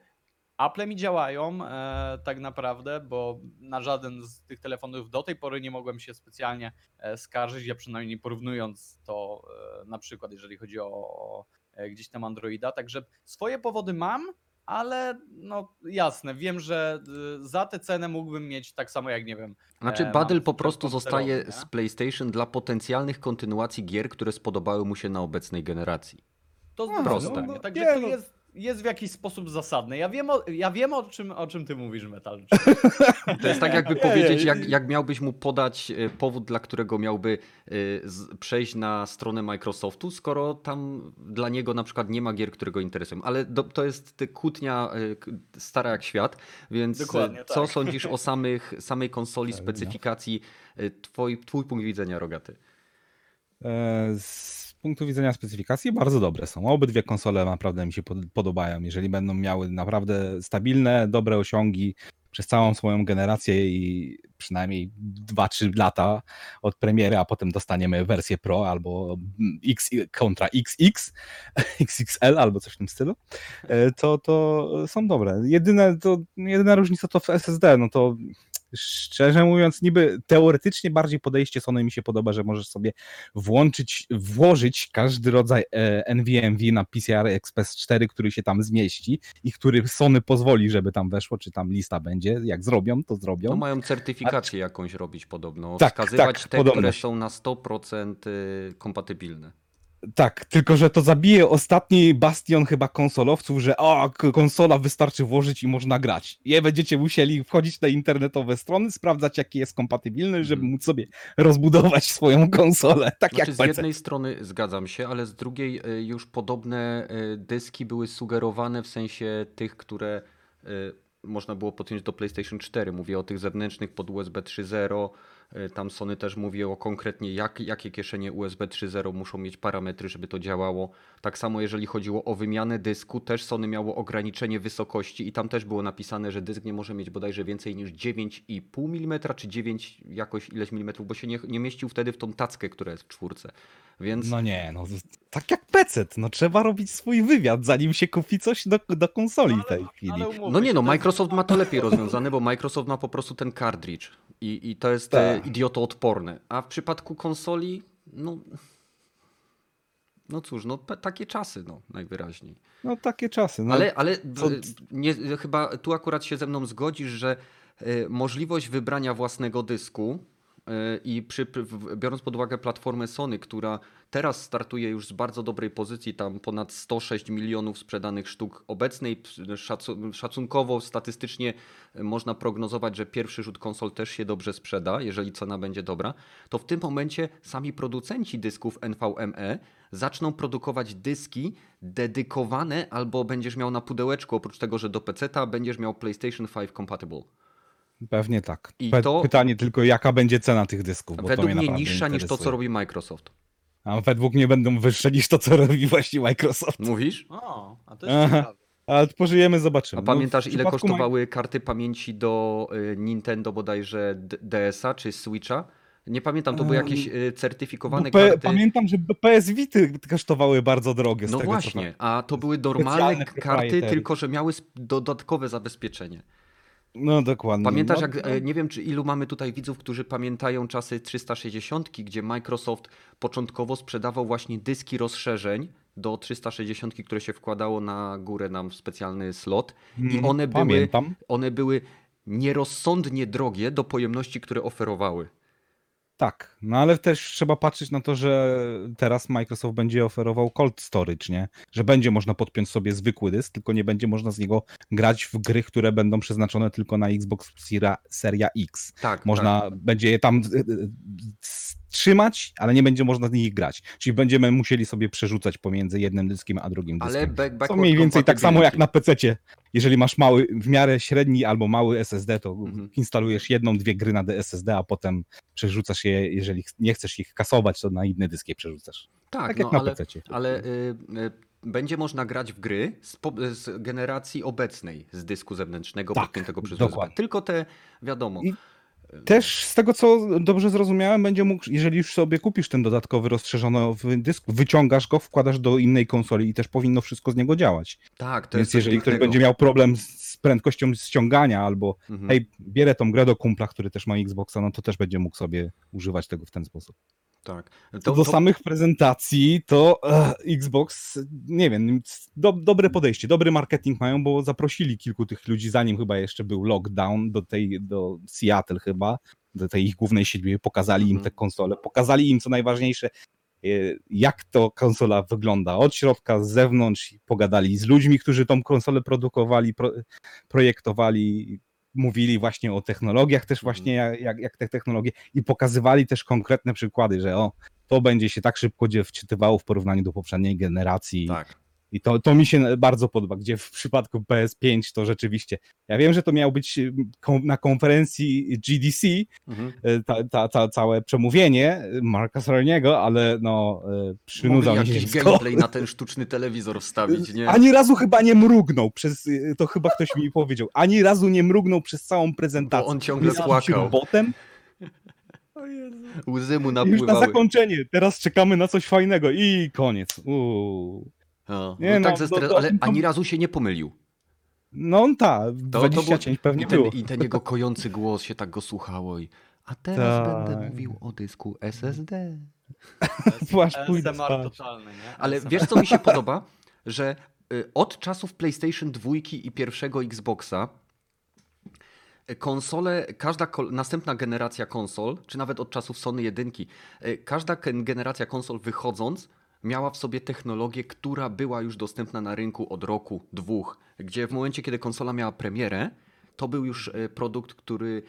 Speaker 2: Apple mi działają e, tak naprawdę, bo na żaden z tych telefonów do tej pory nie mogłem się specjalnie e, skarżyć, ja przynajmniej porównując to e, na przykład, jeżeli chodzi o, o e, gdzieś tam Androida, także swoje powody mam, ale no jasne, wiem, że y, za tę cenę mógłbym mieć tak samo jak nie wiem,
Speaker 1: Znaczy,
Speaker 2: E,
Speaker 1: Badel po prostu zostaje
Speaker 2: nie?
Speaker 1: z PlayStation dla potencjalnych kontynuacji gier, które spodobały mu się na obecnej generacji.
Speaker 2: To
Speaker 3: A,
Speaker 1: proste.
Speaker 2: proste.
Speaker 3: no,
Speaker 2: Także
Speaker 3: nie,
Speaker 2: to
Speaker 3: no.
Speaker 2: jest, jest w jakiś sposób zasadne. Ja wiem, o, ja wiem o, czym, o czym ty mówisz, Metal. [laughs]
Speaker 1: To jest tak jakby powiedzieć, jak, jak miałbyś mu podać e, powód, dla którego miałby e, przejść na stronę Microsoftu, skoro tam dla niego na przykład nie ma gier, które go interesują. Ale do, to jest ty- kłótnia e, stara jak świat, więc
Speaker 2: Dokładnie,
Speaker 1: co
Speaker 2: tak.
Speaker 1: sądzisz o samych, samej konsoli, specyfikacji, twoi, twój punkt widzenia, Rogaty?
Speaker 3: Z punktu widzenia specyfikacji bardzo dobre są. Obydwie konsole naprawdę mi się pod- podobają. Jeżeli będą miały naprawdę stabilne, dobre osiągi przez całą swoją generację i przynajmniej 2-3 lata od premiery, a potem dostaniemy wersję Pro albo X kontra XX, XXL [laughs] albo coś w tym stylu, e, to, to są dobre. Jedyne, to, jedyna różnica to w SSD, no to szczerze mówiąc, niby teoretycznie bardziej podejście Sony mi się podoba, że możesz sobie włączyć, włożyć każdy rodzaj e, NVMe na PCI Express 4, który się tam zmieści i który Sony pozwoli, żeby tam weszło, czy tam lista będzie. Jak zrobią, to zrobią.
Speaker 1: No mają certyfikację jakąś robić podobno,
Speaker 3: Tak,
Speaker 1: wskazywać
Speaker 3: tak,
Speaker 1: te,
Speaker 3: podobno.
Speaker 1: które są na 100% y, kompatybilne.
Speaker 3: Tak, tylko że to zabije ostatni bastion chyba konsolowców, że o, konsola wystarczy włożyć i można grać. I będziecie musieli wchodzić na internetowe strony, sprawdzać jaki jest kompatybilny, żeby
Speaker 1: Mhm.
Speaker 3: móc sobie rozbudować swoją konsolę. Tak
Speaker 1: Znaczy,
Speaker 3: jak
Speaker 1: z
Speaker 3: PC.
Speaker 1: jednej strony zgadzam się, ale z drugiej y, już podobne y, dyski były sugerowane w sensie tych, które y, można było podjąć do PlayStation 4. Mówię o tych zewnętrznych pod USB 3.0. y, Tam Sony też mówi o konkretnie jak, jakie kieszenie USB 3.0 muszą mieć parametry, żeby to działało. Tak samo jeżeli chodziło o wymianę dysku, też Sony miało ograniczenie wysokości i tam też było napisane, że dysk nie może mieć bodajże więcej niż 9,5 mm czy 9 jakoś ileś milimetrów, bo się nie, nie mieścił wtedy w tą tackę, która jest w czwórce. Więc
Speaker 3: No nie, no tak jak PC, no trzeba robić swój wywiad, zanim się kupi coś do, do konsoli w tej chwili.
Speaker 1: No nie no, Microsoft ma to lepiej rozwiązane, bo Microsoft ma po prostu ten cartridge i, i to jest e,
Speaker 3: Tak.
Speaker 1: Idiotoodporne. A w przypadku konsoli, no... No cóż, no takie czasy, no najwyraźniej.
Speaker 3: No takie czasy. No,
Speaker 1: ale ale nie, chyba tu akurat się ze mną zgodzisz, że y, możliwość wybrania własnego dysku y, i przy, biorąc pod uwagę platformę Sony, która teraz startuje już z bardzo dobrej pozycji, tam ponad 106 milionów sprzedanych sztuk obecnej, szacunkowo, statystycznie y, można prognozować, że pierwszy rzut konsol też się dobrze sprzeda, jeżeli cena będzie dobra, to w tym momencie sami producenci dysków NVMe zaczną produkować dyski dedykowane albo będziesz miał na pudełeczku, oprócz tego, że do PC-ta będziesz miał PlayStation 5 compatible.
Speaker 3: Pewnie tak.
Speaker 1: I to-
Speaker 3: Pytanie tylko, jaka będzie cena tych dysków, bo to
Speaker 1: Według
Speaker 3: mnie
Speaker 1: mnie
Speaker 3: naprawdę
Speaker 1: niższa niż to, co
Speaker 3: interesuje.
Speaker 1: robi Microsoft.
Speaker 3: A według mnie będą wyższe niż to, co robi właśnie Microsoft.
Speaker 1: Mówisz?
Speaker 2: O, a to jest
Speaker 3: Aha.
Speaker 2: ciekawe.
Speaker 3: Ale pożyjemy, zobaczymy.
Speaker 1: A
Speaker 3: No,
Speaker 1: pamiętasz,
Speaker 3: w
Speaker 1: ile
Speaker 3: przypadku
Speaker 1: kosztowały karty pamięci do y, Nintendo bodajże D- DS-a czy Switcha? Nie pamiętam, to były
Speaker 3: Ehm,
Speaker 1: jakieś y,
Speaker 3: Bo
Speaker 1: certyfikowane
Speaker 3: P-
Speaker 1: karty.
Speaker 3: Pamiętam, że PS Vity kosztowały bardzo drogie. Z
Speaker 1: No
Speaker 3: tego, co
Speaker 1: właśnie, a to były normalne
Speaker 3: Specjalne
Speaker 1: karty,
Speaker 3: proprietary.
Speaker 1: tylko że miały sp- dodatkowe zabezpieczenie.
Speaker 3: No dokładnie.
Speaker 1: Pamiętasz,
Speaker 3: no,
Speaker 1: jak, e, nie wiem, czy ilu mamy tutaj widzów, którzy pamiętają czasy 360, gdzie Microsoft początkowo sprzedawał właśnie dyski rozszerzeń do 360, które się wkładało na górę nam w specjalny slot i
Speaker 3: mm,
Speaker 1: one były,
Speaker 3: Pamiętam.
Speaker 1: one były nierozsądnie drogie do pojemności, które oferowały.
Speaker 3: Tak, no ale też trzeba patrzeć na to, że teraz Microsoft będzie oferował cold storage, nie? Że będzie można podpiąć sobie zwykły dysk, tylko nie będzie można z niego grać w gry, które będą przeznaczone tylko na Xbox Seria, Seria X.
Speaker 1: Tak,
Speaker 3: Można
Speaker 1: tak.
Speaker 3: będzie je tam trzymać, ale nie będzie można z nich grać. Czyli będziemy musieli sobie przerzucać pomiędzy jednym dyskiem a drugim dyskiem.
Speaker 1: Ale back,
Speaker 3: To
Speaker 1: backward
Speaker 3: mniej więcej tak samo jak na PC. Jeżeli masz mały, w miarę średni albo mały SSD, to
Speaker 1: Mhm.
Speaker 3: instalujesz jedną, dwie gry na SSD, a potem przerzucasz je, jeżeli nie chcesz ich kasować, to na inny dysk je przerzucasz.
Speaker 1: Tak,
Speaker 3: Tak
Speaker 1: no,
Speaker 3: jak na
Speaker 1: ale,
Speaker 3: PC.
Speaker 1: ale y, y, będzie można grać w gry z, z generacji obecnej z dysku zewnętrznego
Speaker 3: Tak,
Speaker 1: podpiętego przez
Speaker 3: dokładnie.
Speaker 1: USB. Tylko te, wiadomo,
Speaker 3: I- Też z tego, co dobrze zrozumiałem, będzie mógł, jeżeli już sobie kupisz ten dodatkowy rozszerzony dysk, wyciągasz go, wkładasz do innej konsoli i też powinno wszystko z niego działać.
Speaker 1: tak, to
Speaker 3: Więc
Speaker 1: jest
Speaker 3: jeżeli ktoś będzie miał problem z z prędkością ściągania albo
Speaker 1: Mhm.
Speaker 3: hej, bierę tą grę do kumpla, który też ma Xboxa, no to też będzie mógł sobie używać tego w ten sposób.
Speaker 1: Tak.
Speaker 3: To, do samych prezentacji to e, Xbox, nie wiem, do, dobre podejście, dobry marketing mają, bo zaprosili kilku tych ludzi, zanim chyba jeszcze był lockdown do tej, do Seattle chyba, do tej ich głównej siedziby, pokazali im
Speaker 1: Mhm.
Speaker 3: te konsole, pokazali im co najważniejsze, e, jak to konsola wygląda od środka, z zewnątrz, pogadali z ludźmi, którzy tą konsolę produkowali, pro, projektowali, mówili właśnie o technologiach też właśnie, jak, jak, jak te technologie i pokazywali też konkretne przykłady, że o, to będzie się tak szybko wczytywało w porównaniu do poprzedniej generacji.
Speaker 1: Tak.
Speaker 3: I to, to mi się bardzo podoba, gdzie w przypadku PS5 to rzeczywiście. Ja wiem, że to miało być na konferencji GDC,
Speaker 1: Mhm.
Speaker 3: y, ta, ta, ta całe przemówienie Marka Cerniego, ale no y,
Speaker 1: Mogli
Speaker 3: przynudzał mi
Speaker 1: jakiś gameplay na ten [laughs] sztuczny telewizor wstawić, nie?
Speaker 3: Ani razu chyba nie mrugnął przez, y, to chyba ktoś mi powiedział, ani razu nie mrugnął przez całą prezentację.
Speaker 1: Bo on ciągle płakał.
Speaker 3: robotem.
Speaker 1: Łzy mu
Speaker 3: I Już na
Speaker 1: napływały.
Speaker 3: zakończenie, teraz czekamy na coś fajnego i koniec. Uuu.
Speaker 1: O,
Speaker 3: Nie
Speaker 1: no, tak
Speaker 3: no,
Speaker 1: ze
Speaker 3: to-
Speaker 1: stres...
Speaker 3: to-
Speaker 1: ale
Speaker 3: to-
Speaker 1: ani razu się nie pomylił.
Speaker 3: No tak,
Speaker 1: To,
Speaker 3: 20
Speaker 1: było-
Speaker 3: cięć pewnie
Speaker 1: i ten,
Speaker 3: było.
Speaker 1: I ten jego kojący głos się tak go słuchało i a teraz
Speaker 3: Tak.
Speaker 1: będę mówił o dysku SSD.
Speaker 3: Aż [laughs] pójdę
Speaker 2: totalny, nie?
Speaker 1: Ale wiesz co mi się podoba? [laughs] Że y, od czasów PlayStation 2 i pierwszego Xboxa y, konsole, każda następna generacja konsol, czy nawet od czasów Sony 1, y, każda generacja konsol wychodząc miała w sobie technologię, która była już dostępna na rynku od roku, dwóch, gdzie w momencie, kiedy konsola miała premierę, to był już y, produkt, który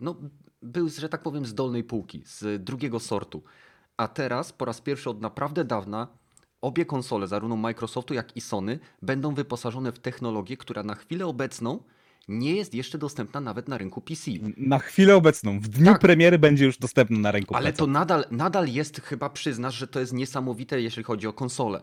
Speaker 1: no, był, że tak powiem, z dolnej półki, z drugiego sortu. A teraz, po raz pierwszy od naprawdę dawna, obie konsole, zarówno Microsoftu, jak i Sony, będą wyposażone w technologię, która na chwilę obecną nie jest jeszcze dostępna nawet na rynku PC.
Speaker 3: Na chwilę obecną, w dniu
Speaker 1: Tak.
Speaker 3: premiery będzie już dostępny na rynku
Speaker 1: Ale
Speaker 3: PC.
Speaker 1: to nadal, nadal jest, chyba przyznasz, że to jest niesamowite, jeśli chodzi o konsole.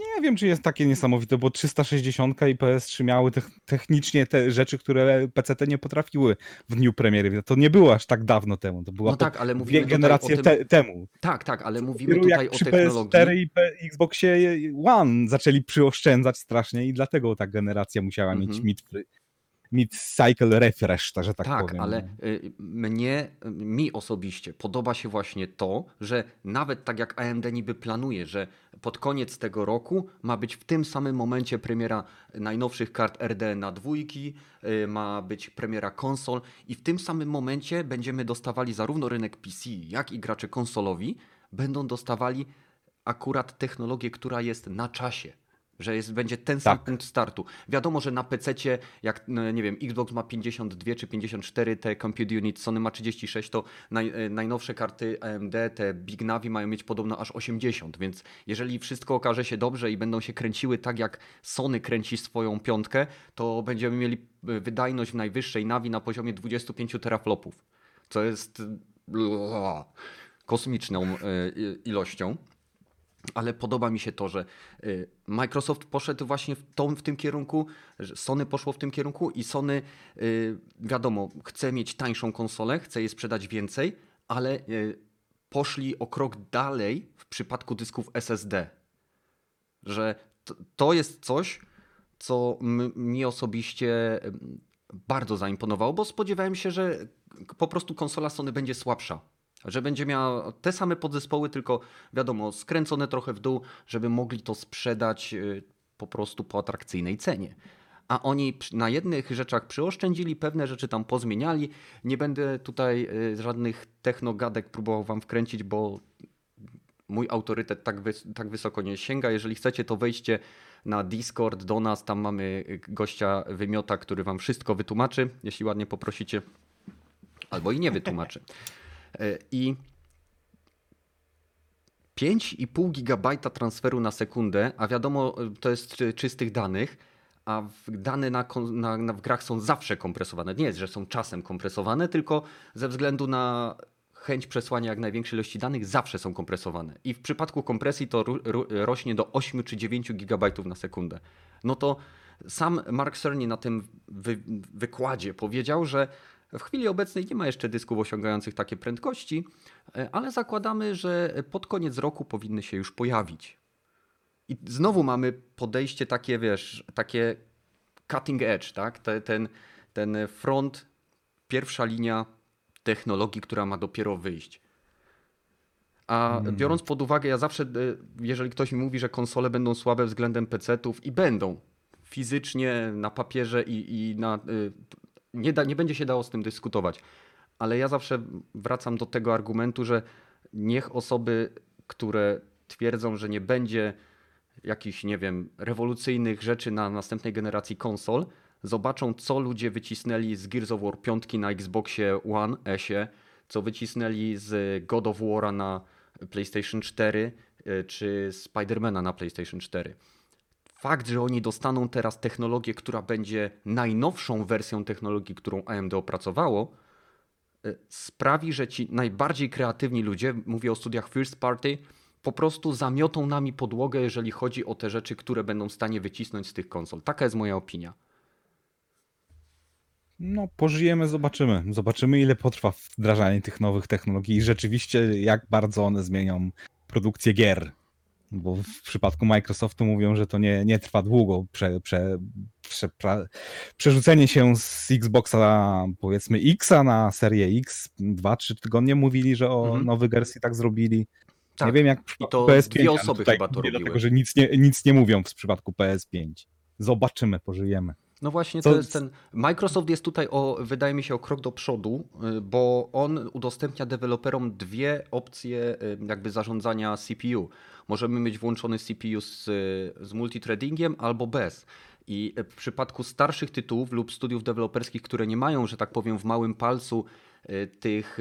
Speaker 3: Nie wiem, czy jest takie niesamowite, bo 360 i PS3 miały te, technicznie te rzeczy, które PC nie potrafiły w dniu premiery. To nie było aż tak dawno temu. To była
Speaker 1: No tak, ale
Speaker 3: dwie generacje
Speaker 1: tym...
Speaker 3: te, temu.
Speaker 1: Tak, tak, ale mówimy
Speaker 3: Dopiero
Speaker 1: tutaj
Speaker 3: jak
Speaker 1: o
Speaker 3: przy
Speaker 1: technologii.
Speaker 3: PS4 i Xboxie One zaczęli przyoszczędzać strasznie i dlatego ta generacja musiała mieć
Speaker 1: Mhm.
Speaker 3: mid, mid cycle refresh, że tak,
Speaker 1: Tak,
Speaker 3: powiem.
Speaker 1: ale y, mnie, mi osobiście podoba się właśnie to, że nawet tak jak AMD niby planuje, że pod koniec tego roku ma być w tym samym momencie premiera najnowszych kart RDNA dwójki, y, ma być premiera konsol i w tym samym momencie będziemy dostawali zarówno rynek PC, jak i gracze konsolowi będą dostawali akurat technologię, która jest na czasie. Że jest, będzie ten sam
Speaker 3: Tak.
Speaker 1: punkt startu. Wiadomo, że na PC, jak no, nie wiem, Xbox ma 52 czy 54 te Compute Unit, Sony ma 36, to naj, e, najnowsze karty AMD, te Big Navi mają mieć podobno aż 80, więc jeżeli wszystko okaże się dobrze i będą się kręciły tak jak Sony kręci swoją piątkę, to będziemy mieli e, wydajność w najwyższej Navi na poziomie 25 teraflopów, co jest e, kosmiczną ilością. Ale podoba mi się to, że y, Microsoft poszedł właśnie w, tą, w tym kierunku, że Sony poszło w tym kierunku i Sony, y, wiadomo, chce mieć tańszą konsolę, chce je sprzedać więcej, ale y, poszli o krok dalej w przypadku dysków SSD. Że to, jest coś, co m- mi osobiście bardzo zaimponowało, bo spodziewałem się, że po prostu konsola Sony będzie słabsza. Że będzie miała te same podzespoły, tylko wiadomo, skręcone trochę w dół, żeby mogli to sprzedać y, po prostu po atrakcyjnej cenie. A oni na jednych rzeczach przyoszczędzili, pewne rzeczy tam pozmieniali. Nie będę tutaj y, żadnych technogadek próbował wam wkręcić, bo mój autorytet tak, wys- tak wysoko nie sięga. Jeżeli chcecie, to wejdźcie na Discord do nas. Tam mamy y, gościa wymiota, który wam wszystko wytłumaczy, jeśli ładnie poprosicie. Albo i nie wytłumaczy. [laughs] E, I 5,5 gigabajta transferu na sekundę, a wiadomo, y, to jest czy- czystych danych, a dane na, na, na, w grach są zawsze kompresowane. Nie jest, że są czasem kompresowane, tylko ze względu na chęć przesłania jak największej ilości danych zawsze są kompresowane. I w przypadku kompresji to ru, ru, rośnie do 8 czy 9 gigabajtów na sekundę. No to sam Mark Cerny na tym wy, wykładzie powiedział, że w chwili obecnej nie ma jeszcze dysków osiągających takie prędkości, e, ale zakładamy, że pod koniec roku powinny się już pojawić. I znowu mamy podejście takie, wiesz, takie cutting edge, tak? Te, ten, ten front, pierwsza linia technologii, która ma dopiero wyjść. A biorąc pod uwagę, ja zawsze, e, jeżeli ktoś mi mówi, że konsole będą słabe względem PC-ów i będą fizycznie, na papierze i, i na. Nie, da, nie będzie się dało z tym dyskutować. Ale ja zawsze wracam do tego argumentu, że niech osoby, które twierdzą, że nie będzie jakichś, nie wiem, rewolucyjnych rzeczy na następnej generacji konsol, zobaczą, co ludzie wycisnęli z Gears of War 5 na Xboxie One S-ie, co wycisnęli z God of War'a na PlayStation 4, y, czy Spidermana na PlayStation 4. Fakt, że oni dostaną teraz technologię, która będzie najnowszą wersją technologii, którą AMD opracowało, y, sprawi, że ci najbardziej kreatywni ludzie, mówię o studiach first party, po prostu zamiotą nami podłogę, jeżeli chodzi o te rzeczy, które będą w stanie wycisnąć z tych konsol. Taka jest moja opinia.
Speaker 3: No, pożyjemy, zobaczymy. Zobaczymy, ile potrwa wdrażanie tych nowych technologii i rzeczywiście, jak bardzo one zmienią produkcję gier. Bo w przypadku Microsoftu mówią, że to nie, nie trwa długo. Prze, prze, prze, pra, przerzucenie się z Xboxa, powiedzmy, X na serię X, 2-3 tygodnie mówili, że o
Speaker 1: Mhm.
Speaker 3: nowej wersji tak zrobili.
Speaker 1: Tak.
Speaker 3: Nie wiem, jak w
Speaker 1: I
Speaker 3: przypadku
Speaker 1: to
Speaker 3: PS5.
Speaker 1: dwie osoby chyba to robiły.
Speaker 3: Dlatego, że nic nie, nic nie mówią w przypadku PS5. Zobaczymy, pożyjemy.
Speaker 1: No właśnie,
Speaker 3: Co-
Speaker 1: to jest ten. Microsoft jest tutaj, o, wydaje mi się, o krok do przodu, y, bo on udostępnia deweloperom dwie opcje y, jakby zarządzania CPU. Możemy mieć włączony CPU z, y, z multithreadingiem albo bez. I w przypadku starszych tytułów lub studiów deweloperskich, które nie mają, że tak powiem, w małym palcu tych,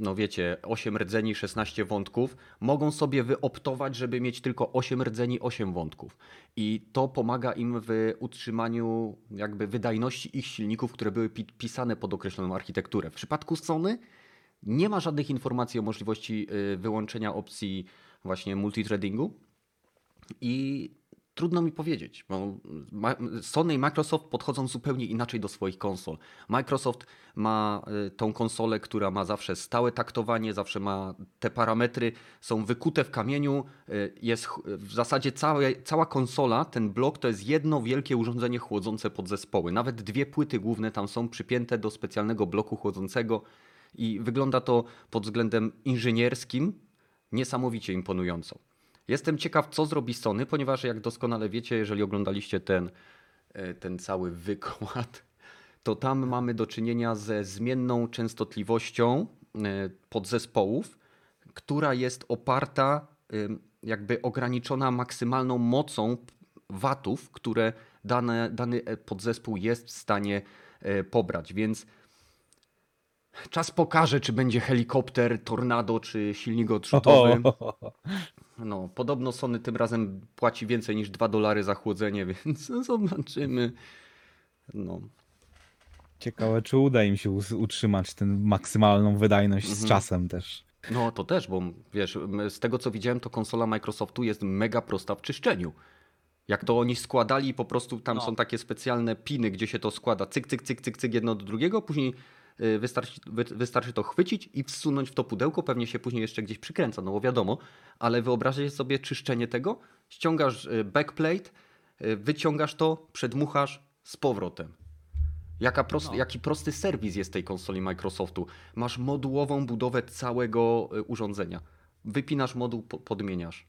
Speaker 1: no wiecie, 8 rdzeni, 16 wątków, mogą sobie wyoptować, żeby mieć tylko 8 rdzeni, 8 wątków. I to pomaga im w utrzymaniu jakby wydajności ich silników, które były pi- pisane pod określoną architekturę. W przypadku Sony nie ma żadnych informacji o możliwości y, wyłączenia opcji właśnie multithreadingu i trudno mi powiedzieć, bo Sony i Microsoft podchodzą zupełnie inaczej do swoich konsol. Microsoft ma y, tą konsolę, która ma zawsze stałe taktowanie, zawsze ma te parametry, są wykute w kamieniu. y, Jest w zasadzie cała konsola, ten blok to jest jedno wielkie urządzenie chłodzące podzespoły. Nawet dwie płyty główne tam są przypięte do specjalnego bloku chłodzącego i wygląda to pod względem inżynierskim niesamowicie imponująco. Jestem ciekaw, co zrobi Sony, ponieważ jak doskonale wiecie, jeżeli oglądaliście ten, e, ten cały wykład, to tam mamy do czynienia ze zmienną częstotliwością e, podzespołów, która jest oparta, jakby ograniczona maksymalną mocą watów, które dane, dany e, podzespół jest w stanie pobrać. Więc czas pokaże, czy będzie helikopter, tornado, czy silnik odrzutowy. No, podobno Sony tym razem płaci więcej niż 2 dolary za chłodzenie, [laughs] więc zobaczymy. No,
Speaker 3: Ciekawe, czy uda im się utrzymać tę maksymalną wydajność z
Speaker 1: Mhm.
Speaker 3: czasem też.
Speaker 1: no to też, bo wiesz, z tego co widziałem, to konsola Microsoftu jest mega prosta w czyszczeniu. Jak to oni składali, po prostu tam
Speaker 2: No.
Speaker 1: są takie specjalne piny, gdzie się to składa cyk, cyk, cyk, cyk, cyk jedno do drugiego, później wystarczy, wy- wystarczy to chwycić i wsunąć w to pudełko, pewnie się później jeszcze gdzieś przykręca, no bo wiadomo, ale wyobraźcie sobie czyszczenie tego, ściągasz y, backplate, y, wyciągasz to, przedmuchasz z powrotem. Jaka prost,
Speaker 2: No.
Speaker 1: Jaki prosty serwis jest tej konsoli Microsoftu. Masz modułową budowę całego y, urządzenia. Wypinasz moduł, po- podmieniasz.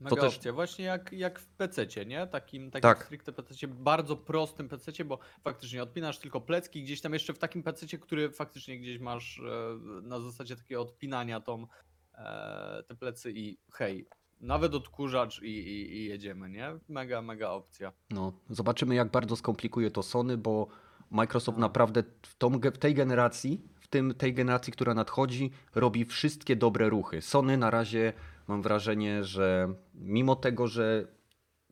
Speaker 2: Mega
Speaker 1: też-
Speaker 2: opcja, właśnie jak, jak w PC, nie? Takim, takim
Speaker 1: Tak.
Speaker 2: stricte PC, bardzo prostym PC, bo faktycznie odpinasz tylko plecki, gdzieś tam jeszcze w takim PC, który faktycznie gdzieś masz e, na zasadzie takiego odpinania tą, e, te plecy i hej, nawet odkurzacz i, i, i jedziemy, nie? Mega, mega opcja.
Speaker 1: No, zobaczymy, jak bardzo skomplikuje to Sony, bo Microsoft
Speaker 2: A.
Speaker 1: naprawdę w, tą, w tej generacji, w tym tej generacji, która nadchodzi, robi wszystkie dobre ruchy. Sony na razie mam wrażenie, że mimo tego, że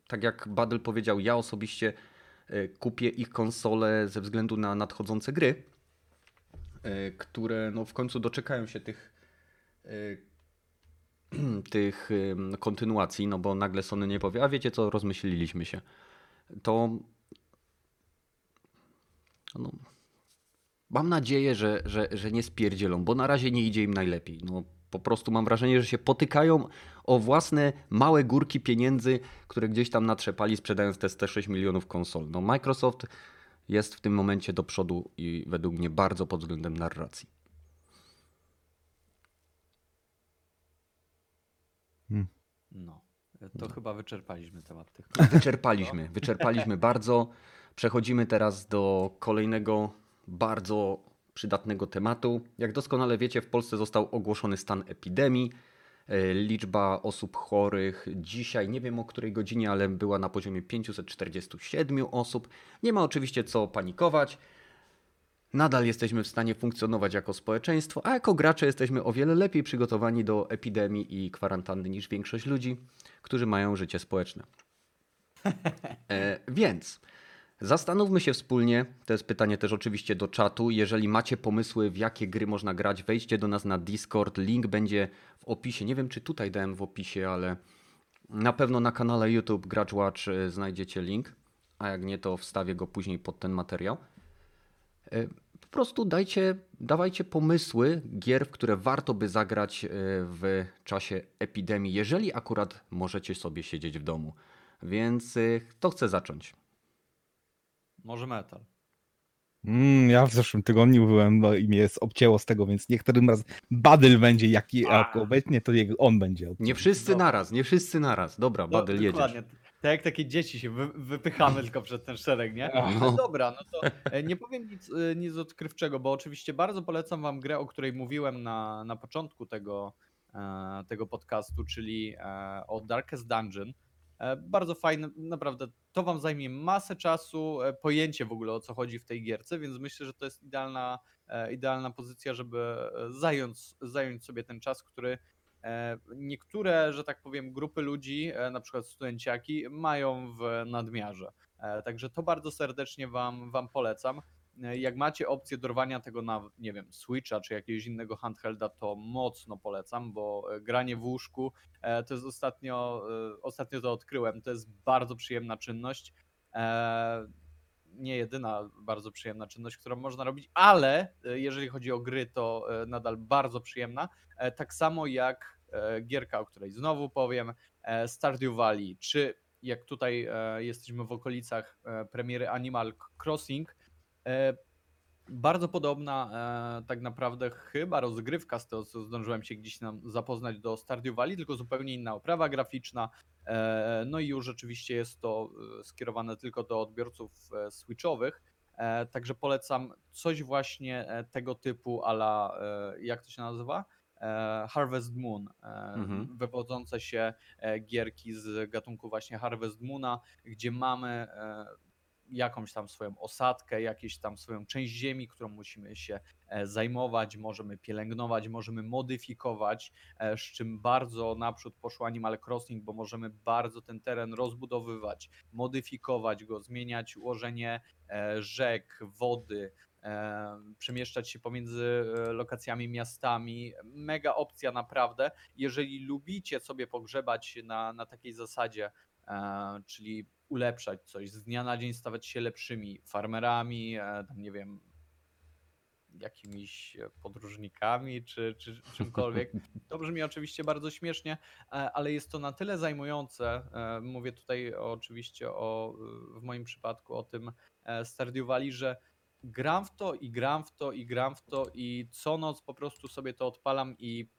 Speaker 1: tak jak Badel powiedział, ja osobiście e, kupię ich konsolę ze względu na nadchodzące gry, e, które no, w końcu doczekają się tych e, [clears throat] tych kontynuacji, no bo nagle Sony nie powie, a wiecie co, rozmyśliliśmy się. To no, mam nadzieję, że, że, że nie spierdzielą, bo na razie nie idzie im najlepiej. No, po prostu mam wrażenie, że się potykają o własne małe górki pieniędzy, które gdzieś tam natrzepali sprzedając te 106 milionów konsol. No, Microsoft jest w tym momencie do przodu i według mnie bardzo pod względem narracji.
Speaker 2: No, to chyba wyczerpaliśmy temat tych [laughs]
Speaker 1: Wyczerpaliśmy, wyczerpaliśmy bardzo. Przechodzimy teraz do kolejnego bardzo przydatnego tematu. Jak doskonale wiecie, w Polsce został ogłoszony stan epidemii. E, Liczba osób chorych dzisiaj, nie wiem o której godzinie, ale była na poziomie 547 osób. Nie ma oczywiście co panikować. Nadal jesteśmy w stanie funkcjonować jako społeczeństwo, a jako gracze jesteśmy o wiele lepiej przygotowani do epidemii i kwarantanny niż większość ludzi, którzy mają życie społeczne. E, więc zastanówmy się wspólnie. To jest pytanie też oczywiście do czatu. Jeżeli macie pomysły, w jakie gry można grać, wejdźcie do nas na Discord. Link będzie w opisie. Nie wiem, czy tutaj dałem w opisie, ale na pewno na kanale YouTube Gracz Watch e, znajdziecie link. A jak nie, to wstawię go później pod ten materiał. E, Po prostu dajcie, dawajcie pomysły gier, w które warto by zagrać e, w czasie epidemii, jeżeli akurat możecie sobie siedzieć w domu. Więc kto chce zacząć?
Speaker 2: Może metal.
Speaker 3: Mm, ja w zeszłym tygodniu byłem no, i mnie obcięło z tego, więc niektórym raz Badyl będzie, jaki jak obecnie, to jego- on będzie.
Speaker 1: Nie wszyscy
Speaker 2: Dobra.
Speaker 1: naraz, nie wszyscy naraz. Dobra,
Speaker 2: No,
Speaker 1: Badyl
Speaker 2: dokładnie. Tak jak takie dzieci się wy, wypychamy tylko przed ten szereg, nie?
Speaker 1: No.
Speaker 2: No. Dobra, no to e, nie powiem nic, e, nic odkrywczego, bo oczywiście bardzo polecam wam grę, o której mówiłem na, na początku tego, e, tego podcastu, czyli o Darkest Dungeon. Bardzo fajne, naprawdę to wam zajmie masę czasu, e, pojęcie w ogóle o co chodzi w tej gierce, więc myślę, że to jest idealna, e, idealna pozycja, żeby e, zająć, zająć sobie ten czas, który Niektóre, że tak powiem, grupy ludzi, na przykład studenciaki, mają w nadmiarze. Także to bardzo serdecznie wam, wam polecam. E, Jak macie opcję dorwania tego na, nie wiem, Switcha czy jakiegoś innego handhelda, to mocno polecam, bo e, granie w łóżku e, to jest ostatnio, ostatnio to odkryłem, to jest bardzo przyjemna czynność. Nie jedyna bardzo przyjemna czynność, którą można robić, ale jeżeli chodzi o gry, to nadal bardzo przyjemna. Tak samo jak gierka, o której znowu powiem, Stardew Valley, czy jak tutaj jesteśmy w okolicach premiery Animal Crossing, bardzo podobna e, tak naprawdę chyba rozgrywka z tego, co zdążyłem się gdzieś nam zapoznać do Stardew Valley, tylko zupełnie inna oprawa graficzna. E, no i już rzeczywiście jest to e, skierowane tylko do odbiorców e, switchowych. E, także polecam coś właśnie e, tego typu, ala e, jak to się nazywa? E, Harvest Moon, e,
Speaker 1: Mhm.
Speaker 2: wywodzące się e, gierki z gatunku właśnie Harvest Moona, gdzie mamy e, jakąś tam swoją osadkę, jakieś tam swoją część ziemi, którą musimy się e, zajmować, możemy pielęgnować, możemy modyfikować, e, z czym bardzo naprzód poszło Animal Crossing, bo możemy bardzo ten teren rozbudowywać, modyfikować go, zmieniać ułożenie e, rzek, wody, przemieszczać się pomiędzy lokacjami, miastami. Mega opcja naprawdę. Jeżeli lubicie sobie pogrzebać na, na takiej zasadzie, czyli ulepszać coś, z dnia na dzień stawać się lepszymi farmerami, e, tam nie wiem, jakimiś e, podróżnikami czy, czy czymkolwiek. To brzmi oczywiście bardzo śmiesznie, e, ale jest to na tyle zajmujące. Mówię tutaj oczywiście o, w moim przypadku o tym Stardew że gram w to i gram w to i gram w to i co noc po prostu sobie to odpalam i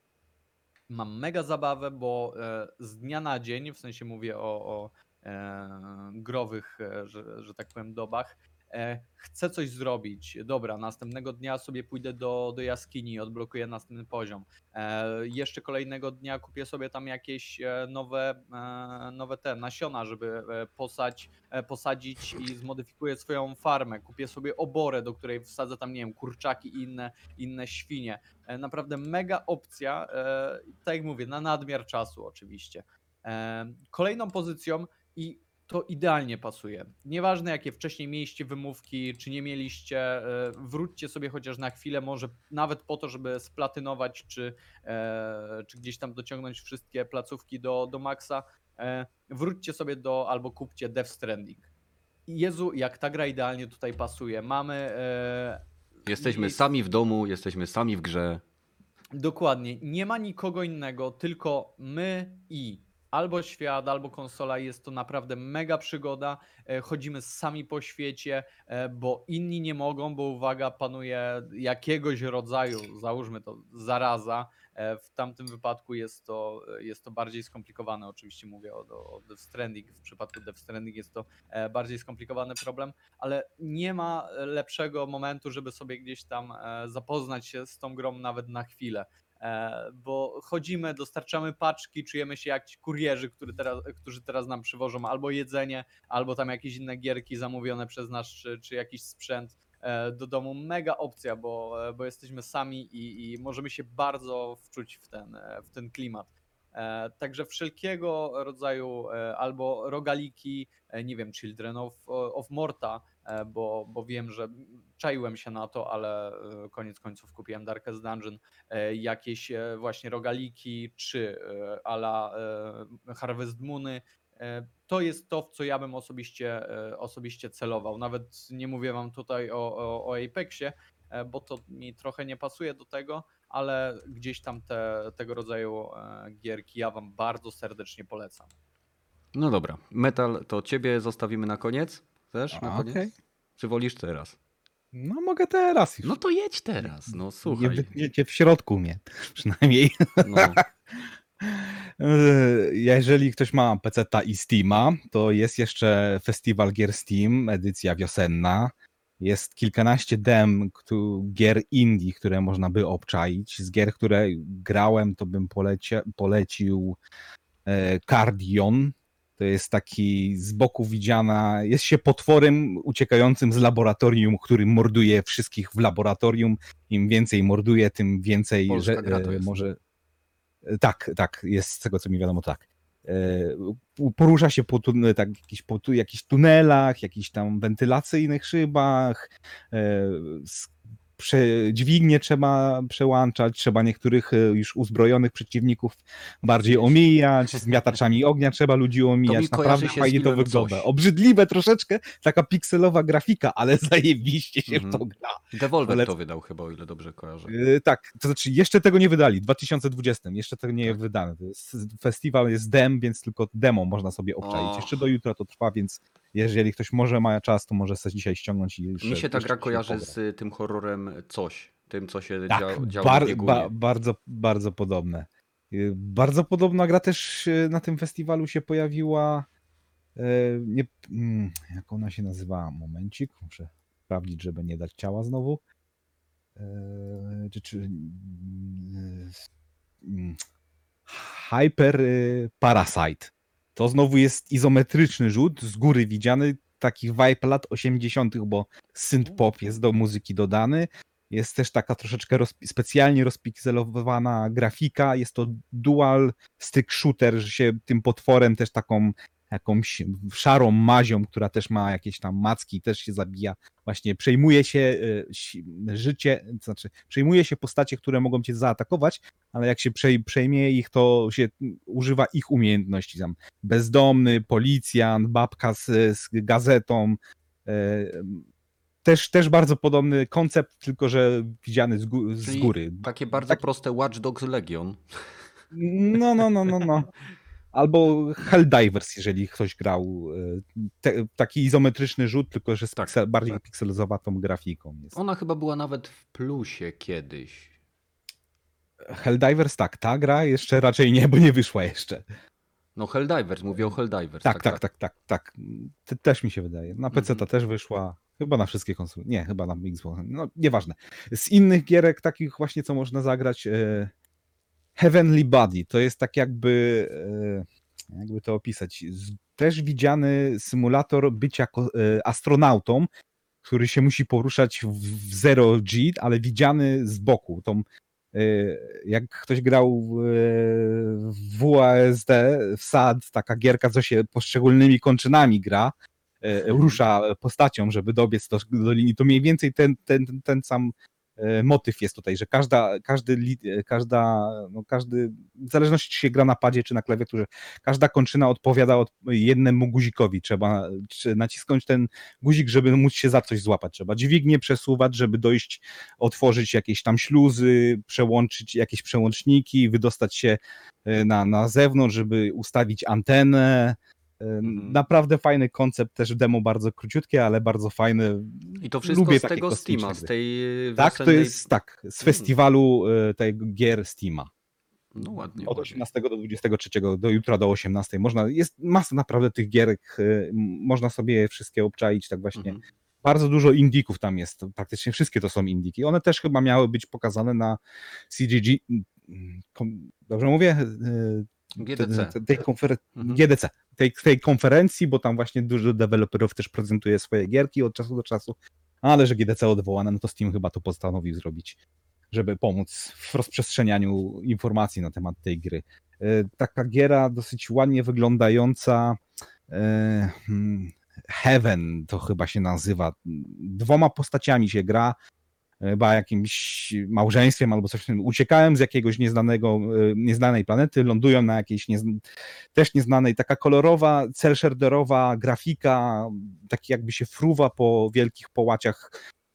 Speaker 2: mam mega zabawę, bo z dnia na dzień, w sensie mówię o, o growych, e, że, że tak powiem, dobach, e, chcę coś zrobić. Dobra, następnego dnia sobie pójdę do, do jaskini, odblokuję następny poziom. E, jeszcze kolejnego dnia kupię sobie tam jakieś e, nowe, e, nowe te nasiona, żeby e, posać, e, posadzić i zmodyfikuję swoją farmę. Kupię sobie oborę, do której wsadzę tam, nie wiem, kurczaki i inne, inne świnie. E, Naprawdę mega opcja, e, tak jak mówię, na nadmiar czasu oczywiście. E, Kolejną pozycją i to idealnie pasuje. Nieważne jakie wcześniej mieliście wymówki, czy nie mieliście, e, wróćcie sobie chociaż na chwilę, może nawet po to, żeby splatynować, czy, e, czy gdzieś tam dociągnąć wszystkie placówki do, do maksa. E, Wróćcie sobie do, albo kupcie Death Stranding. Jezu, jak ta gra idealnie tutaj pasuje. Mamy
Speaker 1: Jesteśmy
Speaker 2: i-
Speaker 1: sami w domu, jesteśmy sami w grze.
Speaker 2: Dokładnie. Nie ma nikogo innego, tylko my i albo świat, albo konsola. Jest to naprawdę mega przygoda. E, Chodzimy sami po świecie, e, bo inni nie mogą, bo uwaga, panuje jakiegoś rodzaju, załóżmy to, zaraza. E, W tamtym wypadku jest to, jest to bardziej skomplikowane. Oczywiście mówię o, o Death Stranding. W przypadku Death Stranding jest to bardziej skomplikowany problem, ale nie ma lepszego momentu, żeby sobie gdzieś tam zapoznać się z tą grą nawet na chwilę. E, Bo chodzimy, dostarczamy paczki, czujemy się jak ci kurierzy, który teraz, którzy teraz nam przywożą albo jedzenie, albo tam jakieś inne gierki zamówione przez nas, czy, czy jakiś sprzęt e, do domu. Mega opcja, bo, e, bo jesteśmy sami i, i możemy się bardzo wczuć w ten, w ten klimat. Także wszelkiego rodzaju albo rogaliki, nie wiem, Children of, of Morta, bo, bo wiem, że czaiłem się na to, ale e, koniec końców kupiłem Darkest Dungeon, e, jakieś e, właśnie rogaliki, czy e, ala e, Harvest Moony. E, To jest to, w co ja bym osobiście, e, osobiście celował. Nawet nie mówię wam tutaj o, o, o Apexie, e, bo to mi trochę nie pasuje do tego, ale gdzieś tam te, tego rodzaju e, gierki ja wam bardzo serdecznie polecam.
Speaker 1: No dobra, metal to ciebie zostawimy na koniec. Chcesz na koniec?
Speaker 3: okej.
Speaker 1: Czy wolisz teraz?
Speaker 3: No mogę teraz już.
Speaker 1: No to jedź teraz, no
Speaker 3: nie
Speaker 1: słuchaj.
Speaker 3: wytniecie w środku mnie, [laughs] przynajmniej.
Speaker 1: No, [laughs]
Speaker 3: Jeżeli ktoś ma PC i Steama, to jest jeszcze festiwal gier Steam, edycja wiosenna. Jest kilkanaście dem gier indie, które można by obczaić. Z gier, które grałem, to bym polecił e, Cardion. To jest taki z boku widziana, jest się potworem uciekającym z laboratorium, który morduje wszystkich w laboratorium. Im więcej morduje, tym więcej
Speaker 1: Polska
Speaker 3: że,
Speaker 1: gra to
Speaker 3: e,
Speaker 1: jest.
Speaker 3: może. E, Tak, tak, jest z tego co mi wiadomo, tak. E, Porusza się po, tun- tak, jakiś, po jakichś tunelach, jakichś tam wentylacyjnych szybach. E, dźwignie trzeba przełączać, trzeba niektórych e, już uzbrojonych przeciwników bardziej omijać, z miataczami ognia trzeba ludzi omijać. Naprawdę fajnie to wygląda.
Speaker 1: Coś.
Speaker 3: Obrzydliwe troszeczkę, taka pikselowa grafika, ale [laughs] zajebiście się
Speaker 1: Mhm.
Speaker 3: w to gra.
Speaker 1: Devolver
Speaker 3: Polecam.
Speaker 1: to wydał chyba, o ile dobrze kojarzę.
Speaker 3: Yy, tak, to znaczy jeszcze tego nie wydali, w 2020, jeszcze tego nie jest wydane. Jest, festiwal jest dem, więc tylko demo można sobie obczaić. Jeszcze do jutra to trwa, więc jeżeli ktoś może ma czas, to może sobie dzisiaj ściągnąć i
Speaker 1: Mi
Speaker 3: jeszcze-
Speaker 1: się ta gra kojarzy z y, tym horrorem Coś. Tym, co się
Speaker 3: Tak,
Speaker 1: dzia działo
Speaker 3: bar, ba, bardzo, bardzo podobne. Y, Bardzo podobna gra też y, na tym festiwalu się pojawiła. e, Nie, mm, jak ona się nazywała? Momencik, muszę sprawdzić, żeby nie dać ciała znowu. Czy, czy, mm, Hyper y, Parasite. To znowu jest izometryczny rzut, z góry widziany, takich vibe lat 80., bo synth pop jest do muzyki dodany. Jest też taka troszeczkę rozpi- specjalnie rozpikselowana grafika. Jest to dual stick shooter, że się tym potworem też taką jakąś szarą mazią, która też ma jakieś tam macki, też się zabija. Właśnie przejmuje się e, życie, to znaczy przejmuje się postacie, które mogą cię zaatakować, ale jak się przej- przejmie ich, to się używa ich umiejętności. Tam bezdomny, policjant, babka z, z gazetą. e, Też, też bardzo podobny koncept, tylko że widziany z,
Speaker 1: Czyli
Speaker 3: góry.
Speaker 1: Takie bardzo
Speaker 3: Tak.
Speaker 1: proste Watch Dogs Legion.
Speaker 3: No, no, no, no, no. [laughs] Albo Helldivers, jeżeli ktoś grał. e, Te, taki izometryczny rzut, tylko że z
Speaker 1: Tak,
Speaker 3: piksel, bardziej
Speaker 1: tak.
Speaker 3: pikselowatą grafiką. Jest.
Speaker 1: Ona chyba była nawet w plusie kiedyś.
Speaker 3: Helldivers, tak, ta gra jeszcze raczej nie, bo nie wyszła jeszcze.
Speaker 1: No Helldivers, mówię o Helldivers.
Speaker 3: Tak, tak, tak, tak, tak. Te, też mi się wydaje. Na PC ta
Speaker 1: Mhm.
Speaker 3: też wyszła. Chyba na wszystkie konsole. Nie, chyba na Xbox. No, nieważne. Z innych gierek, takich właśnie, co można zagrać. Heavenly Body to jest tak jakby. E, jakby to opisać. Też widziany symulator bycia e, astronautą, który się musi poruszać w, w zero G, ale widziany z boku. Tą, e, jak ktoś grał w, WASD, w SAD, taka gierka, co się poszczególnymi kończynami gra, rusza postacią, żeby dobiec do, do linii, to mniej więcej ten, ten, ten, sam motyw jest tutaj, że każda, każdy, e, każda, no każdy, w zależności czy się gra na padzie czy na klawiaturze, każda kończyna odpowiada od jednemu guzikowi. Trzeba nacisnąć ten guzik, żeby móc się za coś złapać. Trzeba dźwignię przesuwać, żeby dojść, otworzyć jakieś tam śluzy, przełączyć jakieś przełączniki, wydostać się e, na, na zewnątrz, żeby ustawić antenę. E,
Speaker 1: Mhm.
Speaker 3: Naprawdę fajny koncept, też demo bardzo króciutkie, ale bardzo fajny.
Speaker 1: I to wszystko
Speaker 3: Lubię
Speaker 1: z tego Steama, z tej
Speaker 3: Tak, to
Speaker 1: wiosennej...
Speaker 3: jest tak, z
Speaker 1: Mm.
Speaker 3: festiwalu e, tego gier Steama.
Speaker 1: No ładnie.
Speaker 3: Od
Speaker 1: ładnie.
Speaker 3: 18 do 23, do jutra do 18. Można, jest masa naprawdę tych gierek, e, można sobie je wszystkie obczaić, tak właśnie.
Speaker 1: Mhm.
Speaker 3: Bardzo dużo indików tam jest, to praktycznie wszystkie to są indiki. One też chyba miały być pokazane na CGG, mm, dobrze mówię?
Speaker 1: GDC.
Speaker 3: te- tej konfer-
Speaker 1: Mhm.
Speaker 3: GDC, tej, tej konferencji, bo tam właśnie dużo deweloperów też prezentuje swoje gierki od czasu do czasu, ale że GDC odwołane, no to Steam chyba to postanowił zrobić, żeby pomóc w rozprzestrzenianiu informacji na temat tej gry. E, Taka giera dosyć ładnie wyglądająca, e, hmm, Heaven to chyba się nazywa. Dwoma postaciami się gra, chyba jakimś małżeństwem albo coś. w tym. Uciekałem z jakiegoś nieznanego, e, nieznanej planety, lądują na jakiejś też nieznanej, taka kolorowa, cel grafika, taki jakby się fruwa po wielkich połaciach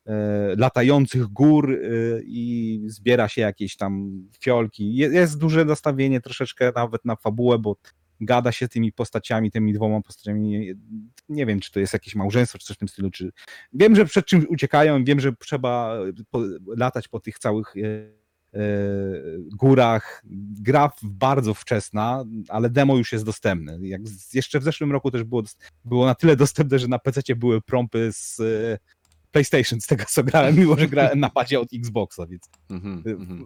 Speaker 3: e, latających gór e, i zbiera się jakieś tam fiolki. Je, jest duże nastawienie troszeczkę nawet na fabułę, bo gada się tymi postaciami, tymi dwoma postaciami. Nie, wiem, czy to jest jakieś małżeństwo, czy coś w tym stylu. Czy... Wiem, że przed czymś uciekają, wiem, że trzeba po, latać po tych całych e, e, górach. Gra bardzo wczesna, ale demo już jest dostępne. Jak jeszcze w zeszłym roku też było, było na tyle dostępne, że na PC były prompy z e, PlayStation, z tego co grałem, mimo że grałem na padzie od Xboxa, więc
Speaker 1: Mhm, mhm.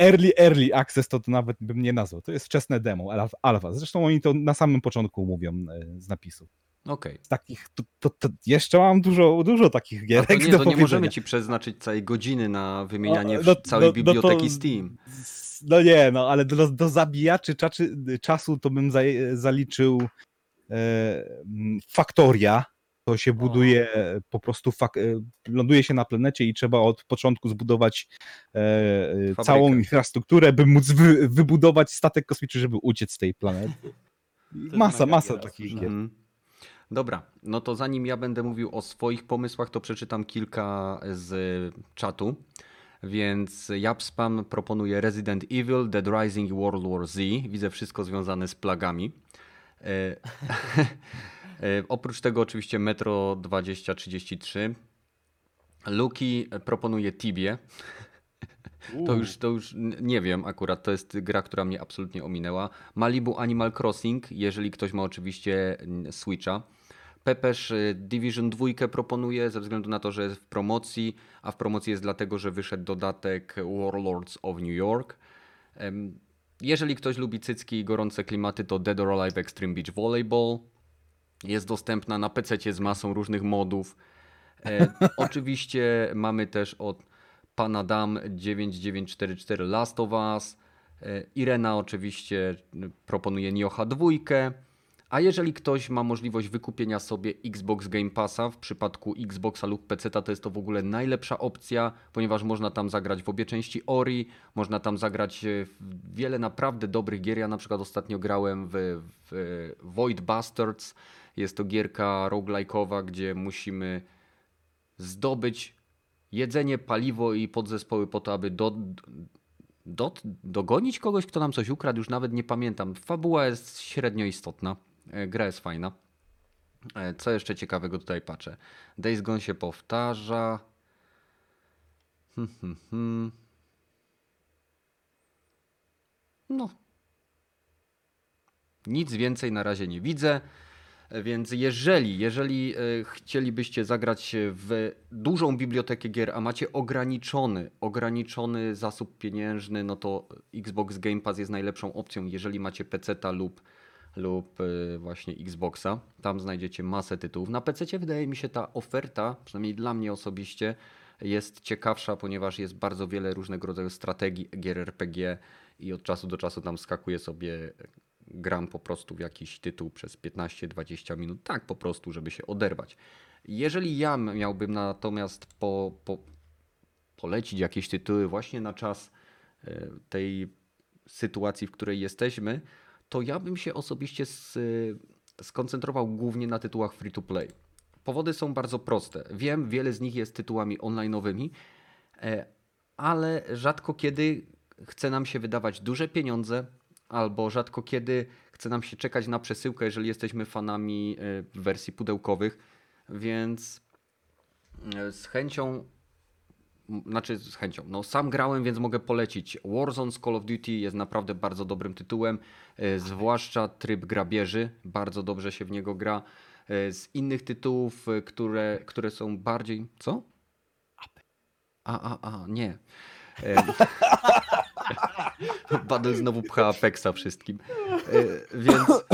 Speaker 3: Early, early access to, to nawet bym nie nazwał. To jest wczesne demo, alf- alfa. Zresztą oni to na samym początku mówią e, z napisu.
Speaker 1: Okej.
Speaker 3: Z takich, to, to, to jeszcze mam dużo, dużo takich
Speaker 1: A
Speaker 3: gierek
Speaker 1: to nie,
Speaker 3: do
Speaker 1: to nie możemy ci przeznaczyć całej godziny na wymienianie
Speaker 3: No,
Speaker 1: całej
Speaker 3: no, no
Speaker 1: biblioteki
Speaker 3: to-
Speaker 1: Steam.
Speaker 3: No nie, no ale do, do zabijaczy czaczy, czasu to bym za, zaliczył e, Faktoria. To się buduje e, po prostu, e, ląduje się na planecie i trzeba od początku zbudować e, e, całą infrastrukturę, by móc wy, wybudować statek kosmiczny, żeby uciec z tej planety. Masa, masa takich gier.
Speaker 1: Mhm. Dobra, no to zanim ja będę mówił o swoich pomysłach, to przeczytam kilka z czatu. Więc Japspam proponuje Resident Evil, Dead Rising i World War Z. Widzę wszystko związane z plagami. [laughs] E, E, Oprócz tego oczywiście Metro 2033. Luki proponuje Tibie. [laughs] To już, to już nie wiem akurat, to jest gra, która mnie absolutnie ominęła. Malibu Animal Crossing, jeżeli ktoś ma oczywiście Switcha. Pepeż y, Division 2 proponuje ze względu na to, że jest w promocji, a w promocji jest dlatego, że wyszedł dodatek Warlords of New York. Jeżeli ktoś lubi cycki i gorące klimaty, to Dead or Alive Extreme Beach Volleyball. Jest dostępna na PC z masą różnych modów. E, [laughs] oczywiście mamy też od pana Dam 9944 Last of Us. E, Irena oczywiście proponuje Nioha 2. A jeżeli ktoś ma możliwość wykupienia sobie Xbox Game Passa, w przypadku Xboxa lub PC, to jest to w ogóle najlepsza opcja, ponieważ można tam zagrać w obie części Ori, można tam zagrać e, w wiele naprawdę dobrych gier. Ja na przykład ostatnio grałem w, w Void Bastards. Jest to gierka roguelike'owa, gdzie musimy zdobyć jedzenie, paliwo i podzespoły po to, aby do, do, dogonić kogoś, kto nam coś ukradł. Już nawet nie pamiętam. Fabuła jest średnio istotna. E, Gra jest fajna. E, Co jeszcze ciekawego tutaj patrzę? Days Gone się powtarza. Hmm, hmm, hmm. No. Nic więcej na razie nie widzę. Więc jeżeli, jeżeli e, chcielibyście zagrać w dużą bibliotekę gier, a macie ograniczony, ograniczony zasób pieniężny, no to Xbox Game Pass jest najlepszą opcją, jeżeli macie PC-ta lub, lub e, właśnie Xboxa. Tam znajdziecie masę tytułów. Na PC wydaje mi się ta oferta, przynajmniej dla mnie osobiście, jest ciekawsza, ponieważ jest bardzo wiele różnego rodzaju strategii gier RPG i od czasu do czasu tam skakuje sobie gram po prostu w jakiś tytuł przez 15-20 minut, tak po prostu, żeby się oderwać. Jeżeli ja miałbym natomiast po, po, polecić jakieś tytuły właśnie na czas e, tej sytuacji, w której jesteśmy, to ja bym się osobiście s- skoncentrował głównie na tytułach free to play. Powody są bardzo proste. Wiem, wiele z nich jest tytułami online'owymi, e, ale rzadko kiedy chce nam się wydawać duże pieniądze, albo rzadko kiedy chce nam się czekać na przesyłkę, jeżeli jesteśmy fanami e, wersji pudełkowych, więc e, z chęcią, znaczy z chęcią, no sam grałem, więc mogę polecić. Warzone z Call of Duty jest naprawdę bardzo dobrym tytułem, e, zwłaszcza tryb grabieży, bardzo dobrze się w niego gra. Z innych tytułów, które, które są bardziej, co? A, a, a, nie. [laughs] [laughs] Badel znowu pcha Apexa wszystkim. E, Więc e,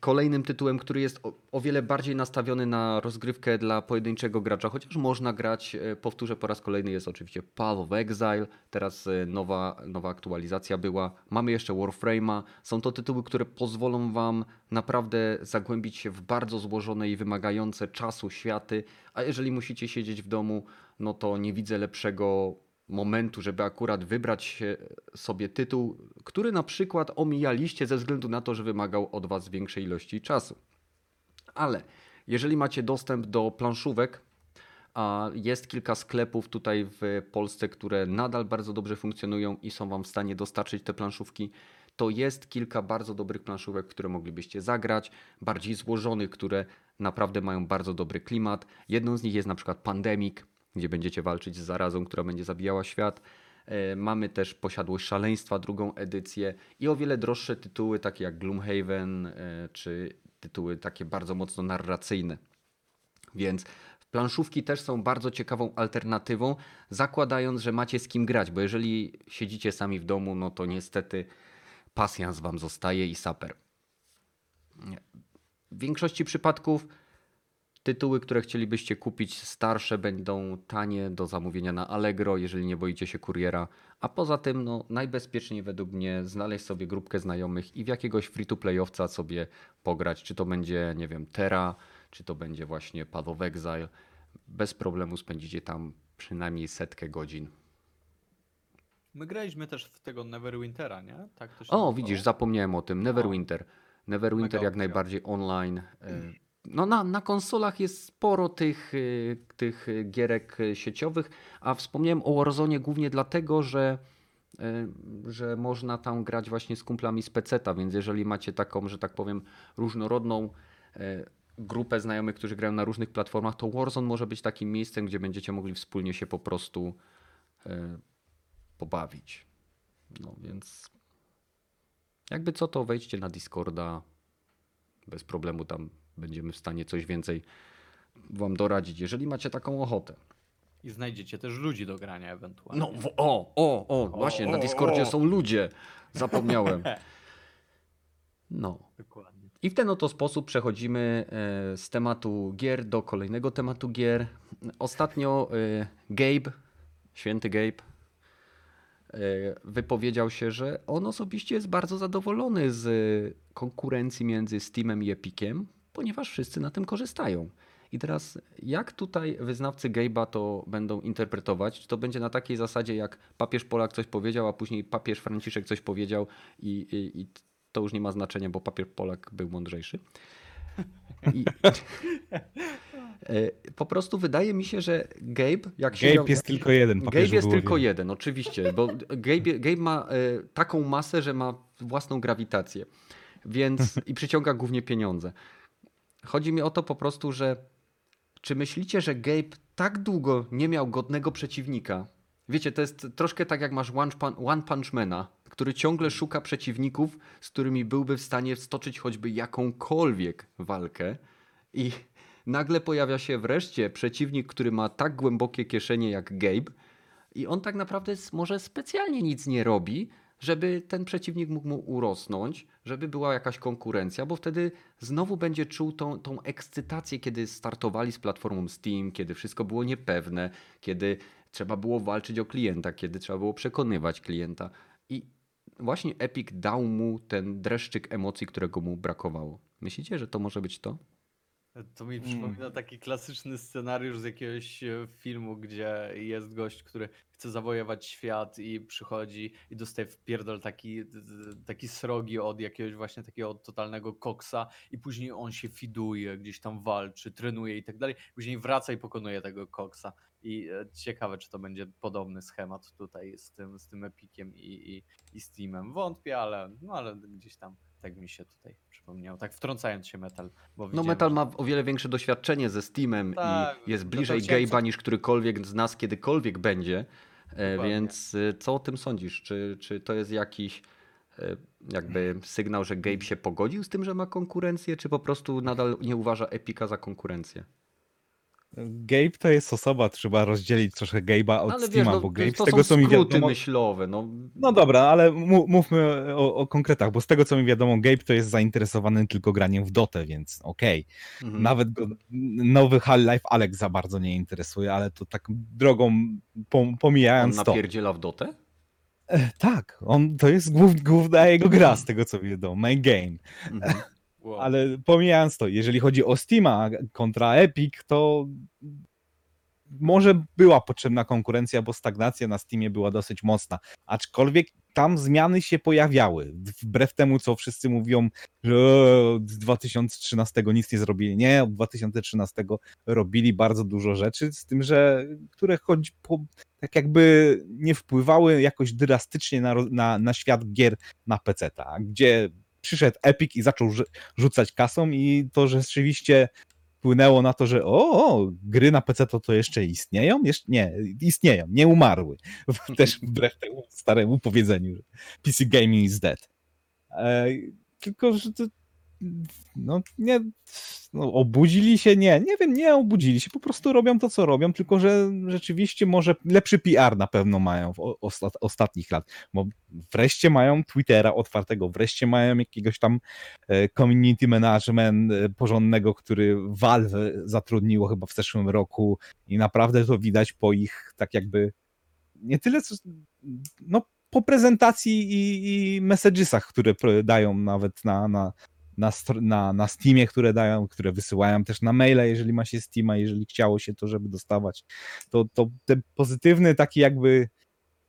Speaker 1: kolejnym tytułem, który jest o, wiele bardziej nastawiony na rozgrywkę dla pojedynczego gracza, chociaż można grać, e, powtórzę po raz kolejny, jest oczywiście Path of Exile, teraz nowa, nowa aktualizacja była. Mamy jeszcze Warframe'a. Są to tytuły, które pozwolą Wam naprawdę zagłębić się w bardzo złożone i wymagające czasu światy, a jeżeli musicie siedzieć w domu, no to nie widzę lepszego momentu, żeby akurat wybrać się- sobie tytuł, który na przykład omijaliście ze względu na to, że wymagał od Was większej ilości czasu. Ale jeżeli macie dostęp do planszówek, a jest kilka sklepów tutaj w Polsce, które nadal bardzo dobrze funkcjonują i są Wam w stanie dostarczyć te planszówki, to jest kilka bardzo dobrych planszówek, które moglibyście zagrać, bardziej złożonych, które naprawdę mają bardzo dobry klimat. Jedną z nich jest na przykład Pandemic, gdzie będziecie walczyć z zarazą, która będzie zabijała świat. E, Mamy też Posiadłość Szaleństwa, drugą edycję i o wiele droższe tytuły, takie jak Gloomhaven, e, czy tytuły takie bardzo mocno narracyjne. Więc planszówki też są bardzo ciekawą alternatywą, zakładając, że macie z kim grać, bo jeżeli siedzicie sami w domu, no to niestety pasjans wam zostaje i saper. W większości przypadków tytuły, które chcielibyście kupić starsze będą tanie do zamówienia na Allegro, jeżeli nie boicie się kuriera, a poza tym no, najbezpieczniej według mnie znaleźć sobie grupkę znajomych i w jakiegoś free-to-playowca sobie pograć, czy to będzie, nie wiem, Terra, czy to będzie właśnie Path of Exile. Bez problemu spędzicie tam przynajmniej setkę godzin.
Speaker 2: My graliśmy też w tego Neverwintera, nie? Tak
Speaker 1: O,
Speaker 2: nazywało.
Speaker 1: widzisz, zapomniałem o tym. Neverwinter. Neverwinter jak najbardziej online. E, [clears throat] No na, na konsolach jest sporo tych, y, tych y, gierek y, sieciowych, a wspomniałem o Warzone głównie dlatego, że, y, że można tam grać właśnie z kumplami z peceta, więc jeżeli macie taką, że tak powiem, różnorodną e, grupę znajomych, którzy grają na różnych platformach, to Warzone może być takim miejscem, gdzie będziecie mogli wspólnie się po prostu pobawić. No więc jakby co, to wejdźcie na Discorda. Bez problemu tam będziemy w stanie coś więcej wam doradzić, jeżeli macie taką ochotę.
Speaker 2: I znajdziecie też ludzi do grania ewentualnie.
Speaker 1: No, w, o, o, o, właśnie, na
Speaker 2: o,
Speaker 1: Discordzie
Speaker 2: o.
Speaker 1: są ludzie. Zapomniałem. [laughs] No.
Speaker 2: Dokładnie.
Speaker 1: I w ten oto sposób przechodzimy e, z tematu gier do kolejnego tematu gier. Ostatnio e, Gabe, święty Gabe, e, wypowiedział się, że on osobiście jest bardzo zadowolony z konkurencji między Steamem i Epiciem, ponieważ wszyscy na tym korzystają. I teraz, jak tutaj wyznawcy Gabe'a to będą interpretować? Czy to będzie na takiej zasadzie, jak papież Polak coś powiedział, a później papież Franciszek coś powiedział i, i, i to już nie ma znaczenia, bo papież Polak był mądrzejszy. I, [laughs] e, po prostu wydaje mi się, że Gabe, jak się
Speaker 3: Gabe jest tylko jeden.
Speaker 1: Gabe jest tylko jeden, oczywiście, bo Gabe, Gabe ma e, taką masę, że ma własną grawitację, więc i przyciąga głównie pieniądze. Chodzi mi o to po prostu, że czy myślicie, że Gabe tak długo nie miał godnego przeciwnika? Wiecie, to jest troszkę tak jak masz One, Pun- One Punch Mana, który ciągle szuka przeciwników, z którymi byłby w stanie stoczyć choćby jakąkolwiek walkę i nagle pojawia się wreszcie przeciwnik, który ma tak głębokie kieszenie jak Gabe i on tak naprawdę może specjalnie nic nie robi, żeby ten przeciwnik mógł mu urosnąć, żeby była jakaś konkurencja, bo wtedy znowu będzie czuł tą, tą ekscytację, kiedy startowali z platformą Steam, kiedy wszystko było niepewne, kiedy trzeba było walczyć o klienta, kiedy trzeba było przekonywać klienta. I właśnie Epic dał mu ten dreszczyk emocji, którego mu brakowało. Myślicie, że to może być to?
Speaker 2: To mi przypomina taki klasyczny scenariusz z jakiegoś e, filmu, gdzie jest gość, który chce zawojować świat i przychodzi i dostaje w pierdol taki, taki srogi od jakiegoś właśnie takiego totalnego koksa i później on się fiduje, gdzieś tam walczy, trenuje i tak dalej. Później wraca i pokonuje tego koksa. I e, ciekawe, czy to będzie podobny schemat tutaj z tym, z tym Epikiem i, i, i Steamem. Wątpię, ale, no ale gdzieś tam tak mi się tutaj przypomniało. Tak wtrącając się metal. Bo
Speaker 1: No Metal ma o wiele większe doświadczenie ze Steamem
Speaker 2: Tak,
Speaker 1: i jest
Speaker 2: no to
Speaker 1: bliżej Gabe'a niż którykolwiek z nas kiedykolwiek będzie. E,
Speaker 2: Dokładnie.
Speaker 1: Więc e, co o tym sądzisz? Czy, czy to jest jakiś e, jakby sygnał, że Gabe się pogodził z tym, że ma konkurencję, czy po prostu nadal nie uważa Epika za konkurencję?
Speaker 3: Gabe to jest osoba, trzeba rozdzielić troszkę Gabe'a od
Speaker 1: Ale wiesz,
Speaker 3: Steama,
Speaker 1: no,
Speaker 3: bo Gabe
Speaker 1: to
Speaker 3: z tego
Speaker 1: są
Speaker 3: co mi wiadomo...
Speaker 1: myślowe. No,
Speaker 3: No dobra, ale mówmy o, o konkretach, bo z tego co mi wiadomo, Gabe to jest zainteresowany tylko graniem w Dotę, więc okej.
Speaker 1: mhm.
Speaker 3: Nawet go nowy Half-Life Alex za bardzo nie interesuje, ale to tak drogą pom-
Speaker 1: On
Speaker 3: pomijając to.
Speaker 1: napierdziela w dotę?
Speaker 3: E, Tak, on, to jest głów, główna jego gra z tego co wiadomo, main game.
Speaker 1: Mhm.
Speaker 2: Wow.
Speaker 3: Ale pomijając to, jeżeli chodzi o Steama kontra Epic, to może była potrzebna konkurencja, bo stagnacja na Steamie była dosyć mocna. Aczkolwiek tam zmiany się pojawiały. Wbrew temu, co wszyscy mówią, że od 2013 nic nie zrobili. Nie, od 2013 robili bardzo dużo rzeczy, z tym, że które choć po, tak jakby nie wpływały jakoś drastycznie na, na, na świat gier na PC, gdzie przyszedł Epic i zaczął rzu- rzucać kasą i to rzeczywiście wpłynęło na to, że o, o gry na PC to, to jeszcze istnieją? Nie, istnieją, nie umarły. [laughs] Też wbrew temu staremu powiedzeniu, że PC gaming is dead. E, tylko, że to no nie, no, obudzili się? Nie, nie wiem, nie obudzili się, po prostu robią to, co robią, tylko że rzeczywiście może lepszy PR na pewno mają w ostatnich lat, bo wreszcie mają Twittera otwartego, wreszcie mają jakiegoś tam e, community management e, porządnego, który Valve zatrudniło chyba w zeszłym roku i naprawdę to widać po ich tak jakby nie tyle co, no po prezentacji i, i messagesach, które dają nawet na, na, na, na, na Steamie, które dają, które wysyłają też na maila, jeżeli ma się Steama, jeżeli chciało się to, żeby dostawać, to, to ten pozytywny taki jakby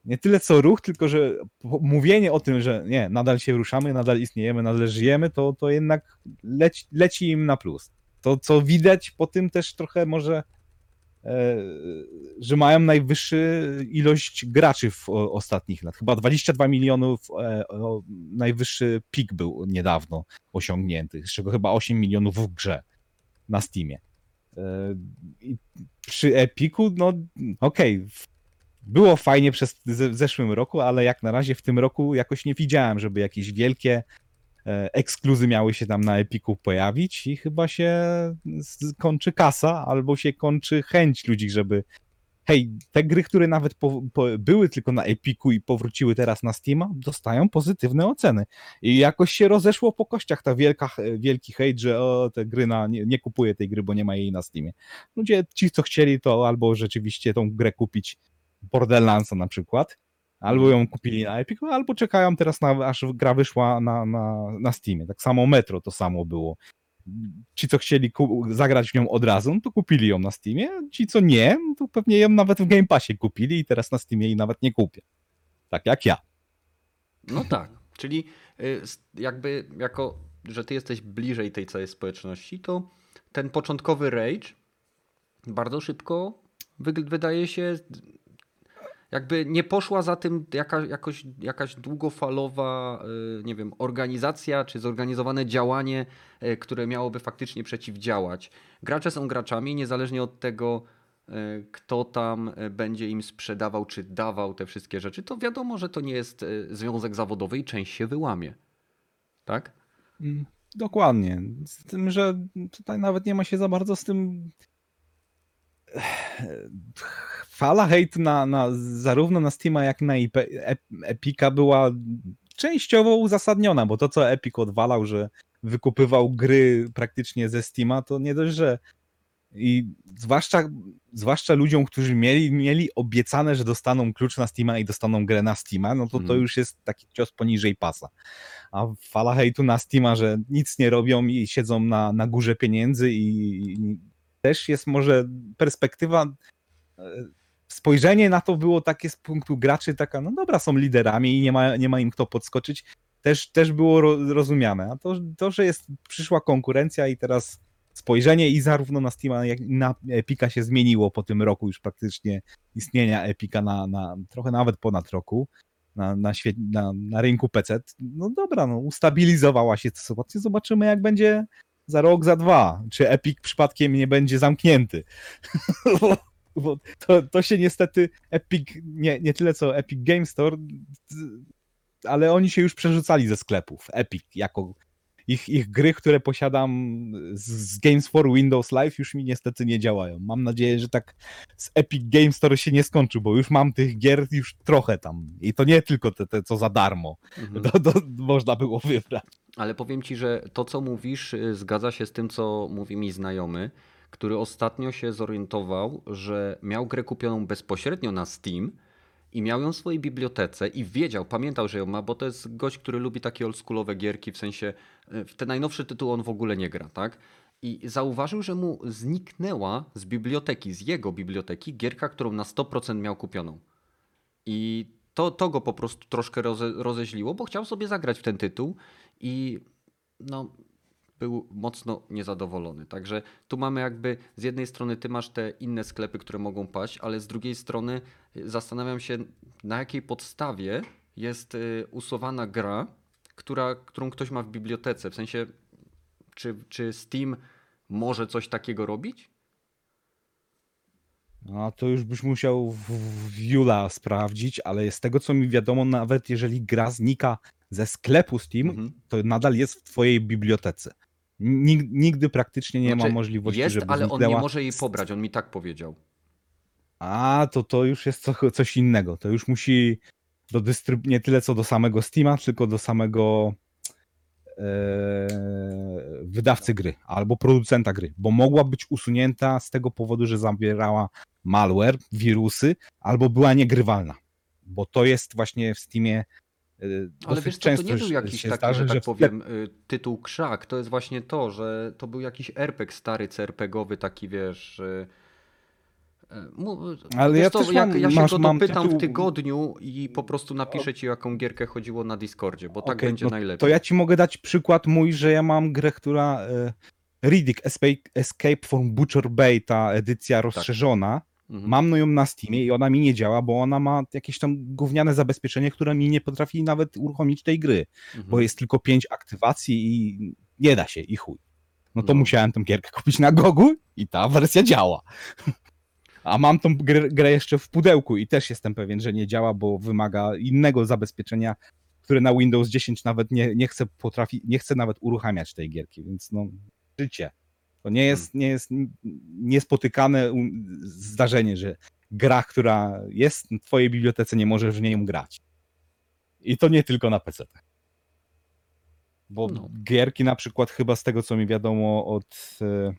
Speaker 3: nie tyle co ruch, tylko że mówienie o tym, że nie, nadal się ruszamy, nadal istniejemy, nadal żyjemy, to, to jednak leci, leci im na plus. To, co widać po tym też trochę może, że mają najwyższy ilość graczy w ostatnich lat. Chyba 22 milionów, e, najwyższy pik był niedawno osiągnięty, z czego chyba 8 milionów w grze. na Steamie. E, i Przy Epiku, no okej, w- było fajnie przez zeszłym roku, ale jak na razie w tym roku jakoś nie widziałem, żeby jakieś wielkie e, ekskluzy miały się tam na Epiku pojawić i chyba się kończy kasa albo się kończy chęć ludzi, żeby hej, te gry, które nawet po, po, były tylko na Epiku i powróciły teraz na Steama, dostają pozytywne oceny. I jakoś się rozeszło po kościach ta wielka, wielki hejt, że o, te gry na, nie, nie kupuję tej gry, bo nie ma jej na Steamie. Ludzie, ci co chcieli to albo rzeczywiście tą grę kupić Borderlandsa na przykład, albo ją kupili na Epiku, albo czekają teraz na, aż gra wyszła na, na, na Steamie. Tak samo Metro to samo było. Ci, co chcieli zagrać w nią od razu, no to kupili ją na Steamie. Ci, co nie, no to pewnie ją nawet w Game Passie kupili i teraz na Steamie jej nawet nie kupię. Tak jak ja.
Speaker 1: No tak, czyli y, jakby jako, że ty jesteś bliżej tej całej społeczności, to ten początkowy rage bardzo szybko wydaje się jakby nie poszła za tym jaka, jakoś, jakaś długofalowa, y, nie wiem, organizacja czy zorganizowane działanie, y, które miałoby faktycznie przeciwdziałać. Gracze są graczami, niezależnie od tego, y, kto tam będzie im sprzedawał czy dawał te wszystkie rzeczy, to wiadomo, że to nie jest związek zawodowy i część się wyłamie. Tak?
Speaker 3: Mm, Dokładnie. Z tym, że tutaj nawet nie ma się za bardzo z tym. Fala hejtu na, na, zarówno na Steama, jak na IP, Ep- Epika była częściowo uzasadniona, bo to, co Epic odwalał, że wykupywał gry praktycznie ze Steama, to nie dość, że i zwłaszcza, zwłaszcza ludziom, którzy mieli, mieli obiecane, że dostaną klucz na Steama i dostaną grę na Steama, no to to
Speaker 1: Mhm.
Speaker 3: już jest taki cios poniżej pasa. A fala hejtu na Steama, że nic nie robią i siedzą na, na górze pieniędzy i też jest może perspektywa, e, spojrzenie na to było takie z punktu graczy taka, no dobra, są liderami i nie ma, nie ma im kto podskoczyć, też, też było ro, rozumiane. A to, to, że jest przyszła konkurencja i teraz spojrzenie i zarówno na Steama, jak i na Epika się zmieniło po tym roku już praktycznie istnienia Epika na, na trochę nawet ponad roku na, na, świe- na, na rynku PC. No dobra, no, ustabilizowała się sytuacja. Zobaczymy, jak będzie za rok, za dwa. Czy Epic przypadkiem nie będzie zamknięty. [laughs] bo, to, to się niestety Epic, nie, nie tyle co Epic Game Store, ale oni się już przerzucali ze sklepów. Epic jako ich, ich gry, które posiadam z, z Games for Windows Live już mi niestety nie działają. Mam nadzieję, że tak z Epic Games Store się nie skończy, bo już mam tych gier już trochę tam. I to nie tylko te, te co za darmo.
Speaker 1: Mhm.
Speaker 3: To, to można było wybrać.
Speaker 1: Ale powiem ci, że to, co mówisz, y, zgadza się z tym, co mówi mi znajomy, który ostatnio się zorientował, że miał grę kupioną bezpośrednio na Steam i miał ją w swojej bibliotece i wiedział, pamiętał, że ją ma, bo to jest gość, który lubi takie oldschoolowe gierki, w sensie y, w te najnowsze tytuły on w ogóle nie gra, tak? I zauważył, że mu zniknęła z biblioteki, z jego biblioteki, gierka, którą na 100% miał kupioną. I to, to go po prostu troszkę roze, rozeźliło, bo chciał sobie zagrać w ten tytuł i no, był mocno niezadowolony. Także tu mamy jakby z jednej strony ty masz te inne sklepy, które mogą paść, ale z drugiej strony y, zastanawiam się na jakiej podstawie jest y, usuwana gra, która, którą ktoś ma w bibliotece. W sensie, czy, czy Steam może coś takiego robić?
Speaker 3: No to już byś musiał w, w Jula sprawdzić, ale z tego co mi wiadomo, nawet jeżeli gra znika ze sklepu Steam,
Speaker 1: Mhm.
Speaker 3: to nadal jest w twojej bibliotece. Nig, nigdy praktycznie nie
Speaker 1: Znaczy,
Speaker 3: ma możliwości,
Speaker 1: Jest,
Speaker 3: żeby
Speaker 1: ale on
Speaker 3: zniknęła.
Speaker 1: nie może jej pobrać, on mi tak powiedział.
Speaker 3: A, to to już jest co, coś innego. To już musi do dystryb... nie tyle co do samego Steama, tylko do samego e, wydawcy gry albo producenta gry, bo mogła być usunięta z tego powodu, że zawierała malware, wirusy, albo była niegrywalna. Bo to jest właśnie w Steamie
Speaker 1: Ale
Speaker 3: dosyć
Speaker 1: wiesz co, to nie był jakiś taki,
Speaker 3: zdarzy,
Speaker 1: że tak powiem, y, tytuł krzak. To jest właśnie to, że to był jakiś RPG stary, CRPGowy, taki wiesz... y, y,
Speaker 3: Ale
Speaker 1: wiesz
Speaker 3: ja
Speaker 1: co,
Speaker 3: też
Speaker 1: jak
Speaker 3: mam-
Speaker 1: ja się
Speaker 3: masz-
Speaker 1: go dopytam
Speaker 3: tytuł-
Speaker 1: w tygodniu i po prostu napiszę ci, jaką gierkę chodziło na Discordzie, bo tak
Speaker 3: Okej,
Speaker 1: będzie
Speaker 3: no
Speaker 1: najlepiej.
Speaker 3: To ja ci mogę dać przykład mój, że ja mam grę, która e, Riddick Escape, Escape from Butcher Bay, ta edycja rozszerzona.
Speaker 1: Mhm.
Speaker 3: Mam ją na Steamie i ona mi nie działa, bo ona ma jakieś tam gówniane zabezpieczenie, które mi nie potrafi nawet uruchomić tej gry,
Speaker 1: Mhm.
Speaker 3: bo jest tylko pięć aktywacji i nie da się i chuj. no to
Speaker 1: No.
Speaker 3: musiałem tę gierkę kupić na Gogu i ta wersja działa. A mam tą grę, grę jeszcze w pudełku i też jestem pewien, że nie działa, bo wymaga innego zabezpieczenia, które na Windows 10 nawet nie, nie chce potrafi, nie chce nawet uruchamiać tej gierki, więc no życie. To nie jest, nie jest niespotykane zdarzenie, że gra, która jest w twojej bibliotece, nie możesz w nią grać. I to nie tylko na PC. Bo
Speaker 1: No.
Speaker 3: gierki na przykład chyba z tego, co mi wiadomo od e,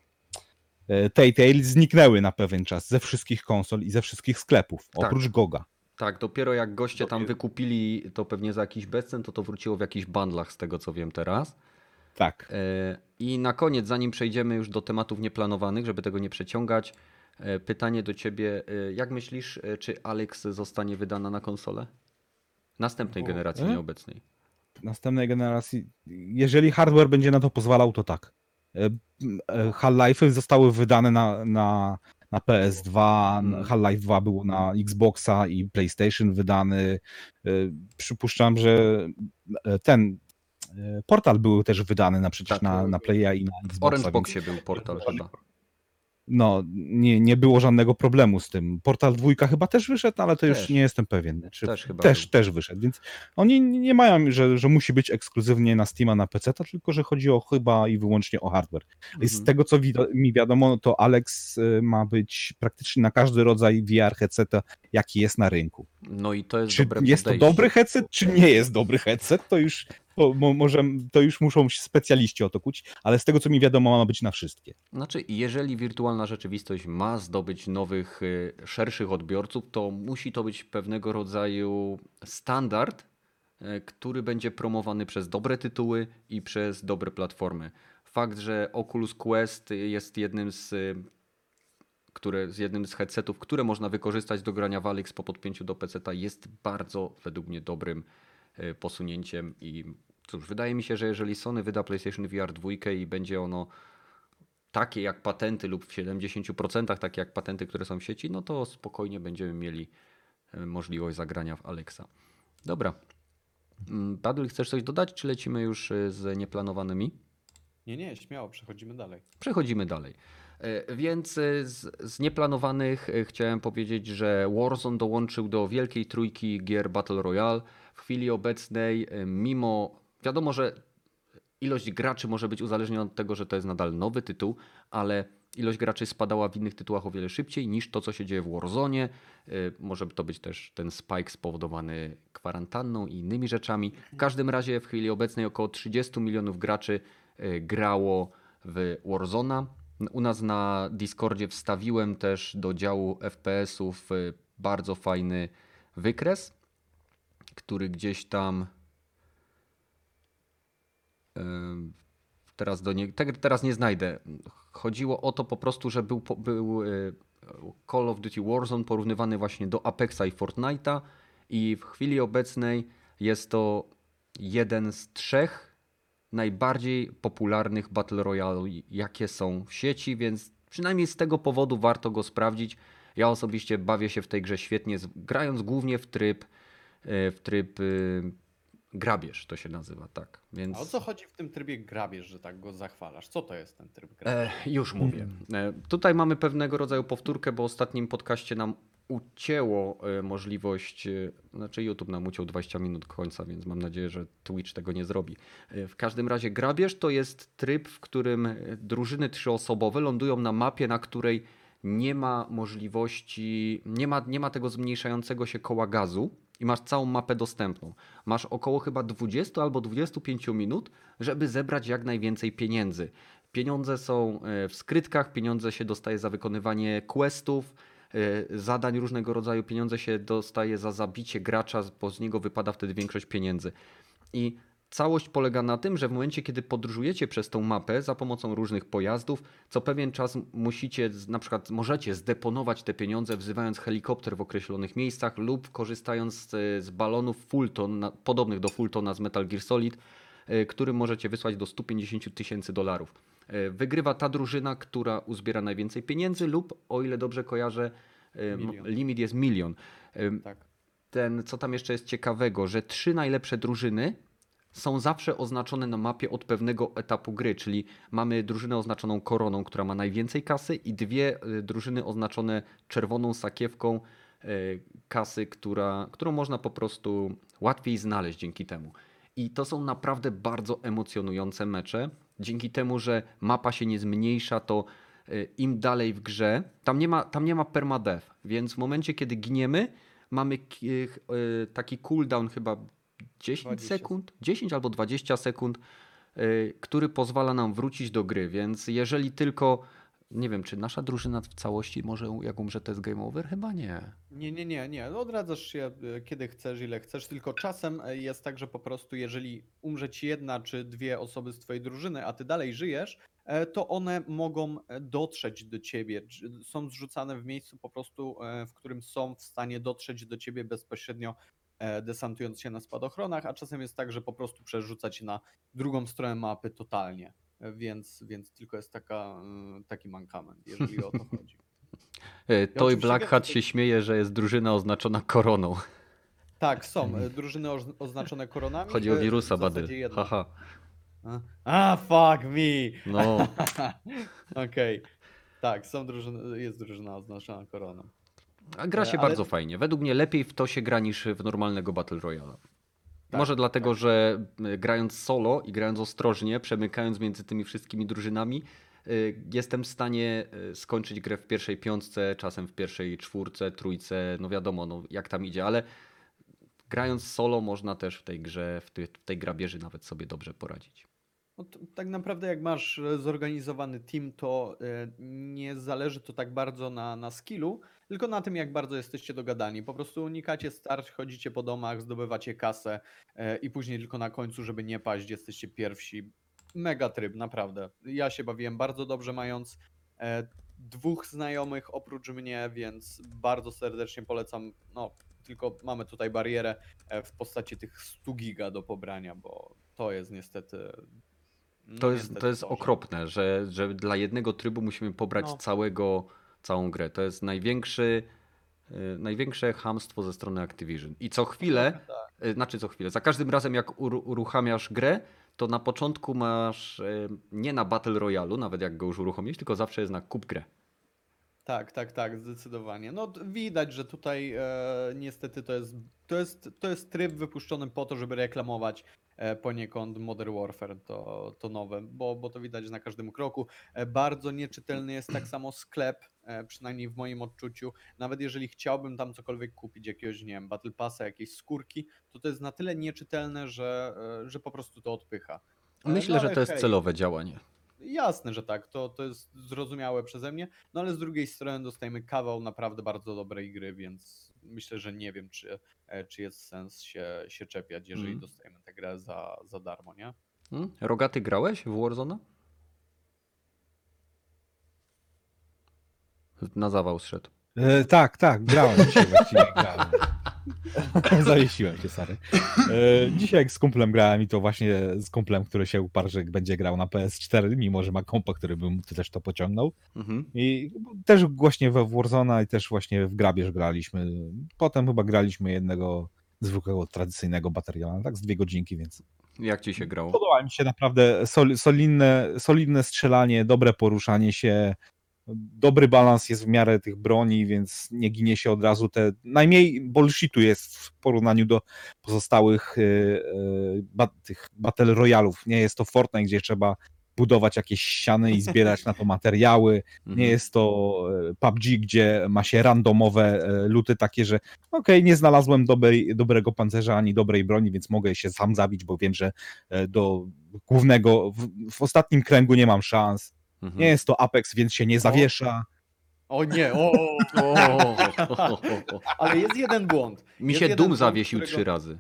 Speaker 3: e, Telltale zniknęły na pewien czas ze wszystkich konsol i ze wszystkich sklepów,
Speaker 1: Tak.
Speaker 3: oprócz Goga.
Speaker 1: Tak, dopiero jak goście tam wykupili to pewnie za jakiś bezcen, to to wróciło w jakichś bundlach z tego co wiem teraz.
Speaker 3: Tak.
Speaker 1: E, I na koniec, zanim przejdziemy już do tematów nieplanowanych, żeby tego nie przeciągać, e, pytanie do ciebie. e, Jak myślisz, czy Alex zostanie wydana na konsolę? Następnej generacji,
Speaker 3: e?
Speaker 1: nieobecnej.
Speaker 3: Następnej generacji, jeżeli hardware będzie na to pozwalał, to tak. E, e, Half-Life'y zostały wydane na, na, na PS2,
Speaker 1: Mm.
Speaker 3: Half-Life 2 był na Xboxa i PlayStation wydany. Przypuszczam, że ten portal był też wydany na przecież
Speaker 1: Tak.
Speaker 3: na, na Playa i na
Speaker 1: W
Speaker 3: Xboxa.
Speaker 1: Orange Boxie był portal chyba.
Speaker 3: No, nie, nie było żadnego problemu z tym. Portal dwójka chyba też wyszedł, ale to
Speaker 1: Też.
Speaker 3: już nie jestem pewien. Czy
Speaker 1: Też chyba
Speaker 3: też,
Speaker 1: był.
Speaker 3: też wyszedł, więc oni nie mają, że, że musi być ekskluzywnie na Steama, na PC, tylko że chodzi o chyba i wyłącznie o hardware. I z
Speaker 1: Mhm.
Speaker 3: tego, co wi- mi wiadomo, to Alex y, ma być praktycznie na każdy rodzaj VR headseta, jaki jest na rynku.
Speaker 1: No i to jest
Speaker 3: Czy
Speaker 1: dobre
Speaker 3: jest to
Speaker 1: podejście.
Speaker 3: dobry headset, czy nie jest dobry headset, to już, to, mo, może, to już muszą się specjaliści o to kłócić, ale z tego, co mi wiadomo, ma być na wszystkie.
Speaker 1: Znaczy, jeżeli wirtualna rzeczywistość ma zdobyć nowych, y, szerszych odbiorców, to musi to być pewnego rodzaju standard, y, który będzie promowany przez dobre tytuły i przez dobre platformy. Fakt, że Oculus Quest jest jednym z, y, które, z jednym z headsetów, które można wykorzystać do grania w Alex po podpięciu do PC, jest bardzo według mnie dobrym posunięciem i cóż, wydaje mi się, że jeżeli Sony wyda PlayStation VR 2 i będzie ono takie jak patenty lub w 70% takie jak patenty, które są w sieci, no to spokojnie będziemy mieli e, możliwość zagrania w Alexa. Dobra. Mm, Badul, chcesz coś dodać, czy lecimy już e, z nieplanowanymi?
Speaker 2: Nie, nie, śmiało, przechodzimy dalej.
Speaker 1: Przechodzimy dalej. E, Więc e, z, z nieplanowanych e, chciałem powiedzieć, że Warzone dołączył do wielkiej trójki gier Battle Royale. W chwili obecnej, e, mimo wiadomo, że ilość graczy może być uzależniona od tego, że to jest nadal nowy tytuł, ale ilość graczy spadała w innych tytułach o wiele szybciej niż to, co się dzieje w Warzone. E, Może to być też ten spike spowodowany kwarantanną i innymi rzeczami. W każdym razie w chwili obecnej około 30 milionów graczy e, grało w Warzona. U nas na Discordzie wstawiłem też do działu FPS-ów y, bardzo fajny wykres, który gdzieś tam teraz do nie, te- teraz nie znajdę. Chodziło o to po prostu, że był, był y, Call of Duty Warzone porównywany właśnie do Apexa i Fortnite'a i w chwili obecnej jest to jeden z trzech najbardziej popularnych Battle Royale, jakie są w sieci, więc przynajmniej z tego powodu warto go sprawdzić. Ja osobiście bawię się w tej grze świetnie, grając głównie w tryb, e, w tryb y, grabież, to się nazywa, tak. Więc...
Speaker 2: A o co chodzi w tym trybie grabież, że tak go zachwalasz? Co to jest ten tryb grabież?
Speaker 1: E, już mówię. E, tutaj mamy pewnego rodzaju powtórkę, bo w ostatnim podcaście nam ucięło e, możliwość, e, znaczy YouTube nam uciął 20 minut końca, więc mam nadzieję, że Twitch tego nie zrobi. E, w każdym razie grabież to jest tryb, w którym e, drużyny trzyosobowe lądują na mapie, na której nie ma możliwości, nie ma, nie ma tego zmniejszającego się koła gazu i masz całą mapę dostępną. Masz około chyba 20 albo 25 minut, żeby zebrać jak najwięcej pieniędzy. Pieniądze są e, w skrytkach, pieniądze się dostaje za wykonywanie questów, e, zadań różnego rodzaju, pieniądze się dostaje za zabicie gracza, bo z niego wypada wtedy większość pieniędzy. I całość polega na tym, że w momencie, kiedy podróżujecie przez tą mapę za pomocą różnych pojazdów, co pewien czas musicie, na przykład możecie zdeponować te pieniądze, wzywając helikopter w określonych miejscach lub korzystając z, z balonów Fulton, na, podobnych do Fultona z Metal Gear Solid, e, którym możecie wysłać do 150 tysięcy dolarów. E, Wygrywa ta drużyna, która uzbiera najwięcej pieniędzy lub, o ile dobrze kojarzę,
Speaker 2: Milion.
Speaker 1: limit jest milion.
Speaker 2: Tak.
Speaker 1: ten, co tam jeszcze jest ciekawego, że trzy najlepsze drużyny są zawsze oznaczone na mapie od pewnego etapu gry, czyli mamy drużynę oznaczoną koroną, która ma najwięcej kasy i dwie y, drużyny oznaczone czerwoną sakiewką y, kasy, która, którą można po prostu łatwiej znaleźć dzięki temu. I to są naprawdę bardzo emocjonujące mecze. Dzięki temu, że mapa się nie zmniejsza, to y, im dalej w grze, tam nie ma, tam nie ma permadeath, więc w momencie, kiedy giniemy, mamy ki- taki cooldown chyba 10
Speaker 2: 20
Speaker 1: sekund, 10 albo 20 sekund, y, który pozwala nam wrócić do gry, więc jeżeli tylko, nie wiem, czy nasza drużyna w całości może, jak umrze, to jest game over? Chyba nie.
Speaker 2: Nie, nie, nie, nie. No, Odradzasz się e, kiedy chcesz, ile chcesz, tylko czasem e, jest tak, że po prostu jeżeli umrze ci jedna czy dwie osoby z twojej drużyny, a ty dalej żyjesz, to one mogą dotrzeć do ciebie. Są zrzucane w miejscu po prostu, w którym są w stanie dotrzeć do ciebie bezpośrednio desantując się na spadochronach, a czasem jest tak, że po prostu przerzuca cię na drugą stronę mapy totalnie. E, Więc, więc tylko jest taka, mm, taki mankament, jeżeli o to chodzi. [laughs]
Speaker 1: Toy Black Hat się śmieje, że jest drużyna oznaczona koroną.
Speaker 2: Tak, są e, [laughs] drużyny oznaczone koronami.
Speaker 1: Chodzi o
Speaker 2: e,
Speaker 1: wirusa,
Speaker 2: w zasadzie
Speaker 1: Bady.
Speaker 2: jedna.
Speaker 1: Haha.
Speaker 2: A, A, fuck me!
Speaker 1: No, [laughs]
Speaker 2: Okej. Tak, są drużyny, jest drużyna oznaczona koroną.
Speaker 1: A gra
Speaker 2: E,
Speaker 1: się
Speaker 2: ale-
Speaker 1: bardzo fajnie. Według mnie lepiej w to się gra niż w normalnego Battle Royale.
Speaker 2: Tak,
Speaker 1: Może dlatego,
Speaker 2: tak.
Speaker 1: że y, grając solo i grając ostrożnie, przemykając między tymi wszystkimi drużynami, y, jestem w stanie skończyć grę w pierwszej piątce, czasem w pierwszej czwórce, trójce, no wiadomo, no, jak tam idzie, ale grając solo można też w tej grze, w tej, w tej grabieży nawet sobie dobrze poradzić.
Speaker 2: No to, tak naprawdę jak masz e, zorganizowany team, to e, nie zależy to tak bardzo na, na skillu, tylko na tym, jak bardzo jesteście dogadani. Po prostu unikacie start, chodzicie po domach, zdobywacie kasę e, i później tylko na końcu, żeby nie paść, jesteście pierwsi. Mega tryb, naprawdę. Ja się bawiłem bardzo dobrze, mając e, dwóch znajomych oprócz mnie, więc bardzo serdecznie polecam. No, tylko mamy tutaj barierę e, w postaci tych 100 giga do pobrania, bo to jest niestety. no
Speaker 1: To jest,
Speaker 2: niestety
Speaker 1: to jest okropne, że, że dla jednego trybu musimy pobrać
Speaker 2: No.
Speaker 1: całego, całą grę. To jest największy, y, największe hamstwo ze strony Activision. I co chwilę,
Speaker 2: Tak.
Speaker 1: y, znaczy co chwilę, za każdym razem jak uru- uruchamiasz grę, to na początku masz y, nie na Battle Royale, nawet jak go już uruchomisz, tylko zawsze jest na kup grę.
Speaker 2: Tak, tak, tak, zdecydowanie. No widać, że tutaj e, niestety to jest, to, jest, to jest tryb wypuszczony po to, żeby reklamować poniekąd Modern Warfare, to, to nowe, bo, bo to widać na każdym kroku. E, bardzo nieczytelny jest tak samo sklep, e, przynajmniej w moim odczuciu. Nawet jeżeli chciałbym tam cokolwiek kupić, jakiegoś, nie wiem, Battle Passa, jakiejś skórki, to to jest na tyle nieczytelne, że, e, że po prostu to odpycha. E,
Speaker 1: Myślę,
Speaker 2: no
Speaker 1: że to jest
Speaker 2: hej.
Speaker 1: celowe działanie.
Speaker 2: Jasne, że tak, to, to jest zrozumiałe przeze mnie, no ale z drugiej strony dostajemy kawał naprawdę bardzo dobrej gry, więc myślę, że nie wiem, czy, e, czy jest sens się, się czepiać, jeżeli
Speaker 1: Mhm.
Speaker 2: dostajemy tę grę za, za darmo, nie?
Speaker 1: Hmm? Rogaty grałeś w Warzone? Na zawał zszedł.
Speaker 3: E, tak, tak, grałem właściwie, grałem. [laughs] Zawiesiłem się, sorry. E, dzisiaj jak z kumplem grałem i to właśnie z kumplem, który się uparł, że będzie grał na PS4, mimo że ma kompa, który by mu też to pociągnął.
Speaker 1: Mhm.
Speaker 3: I też właśnie we Warzona i też właśnie w grabież graliśmy. Potem chyba graliśmy jednego zwykłego, tradycyjnego bateriona, tak z dwie godzinki, więc
Speaker 1: Jak ci się grało?
Speaker 3: podoba mi się naprawdę sol, solidne, solidne strzelanie, dobre poruszanie się, dobry balans jest w miarę tych broni, więc nie ginie się od razu. Te najmniej bullshitu jest w porównaniu do pozostałych y, y, ba, tych battle royalów. Nie jest to Fortnite, gdzie trzeba budować jakieś ściany i zbierać na to [laughs] materiały. Nie
Speaker 1: Mhm.
Speaker 3: jest to e, PUBG, gdzie ma się randomowe luty takie, że okej, nie znalazłem dobrej, dobrego pancerza ani dobrej broni, więc mogę się sam zabić, bo wiem, że do głównego w, w ostatnim kręgu nie mam szans.
Speaker 1: Mhm.
Speaker 3: Nie jest to Apex, więc się nie zawiesza.
Speaker 2: O nie, o,
Speaker 1: O, [laughs]
Speaker 2: ale jest jeden błąd.
Speaker 1: Mi
Speaker 2: Jest
Speaker 1: się
Speaker 2: jeden
Speaker 1: Doom
Speaker 2: punkt,
Speaker 1: zawiesił
Speaker 2: którego-
Speaker 1: trzy razy.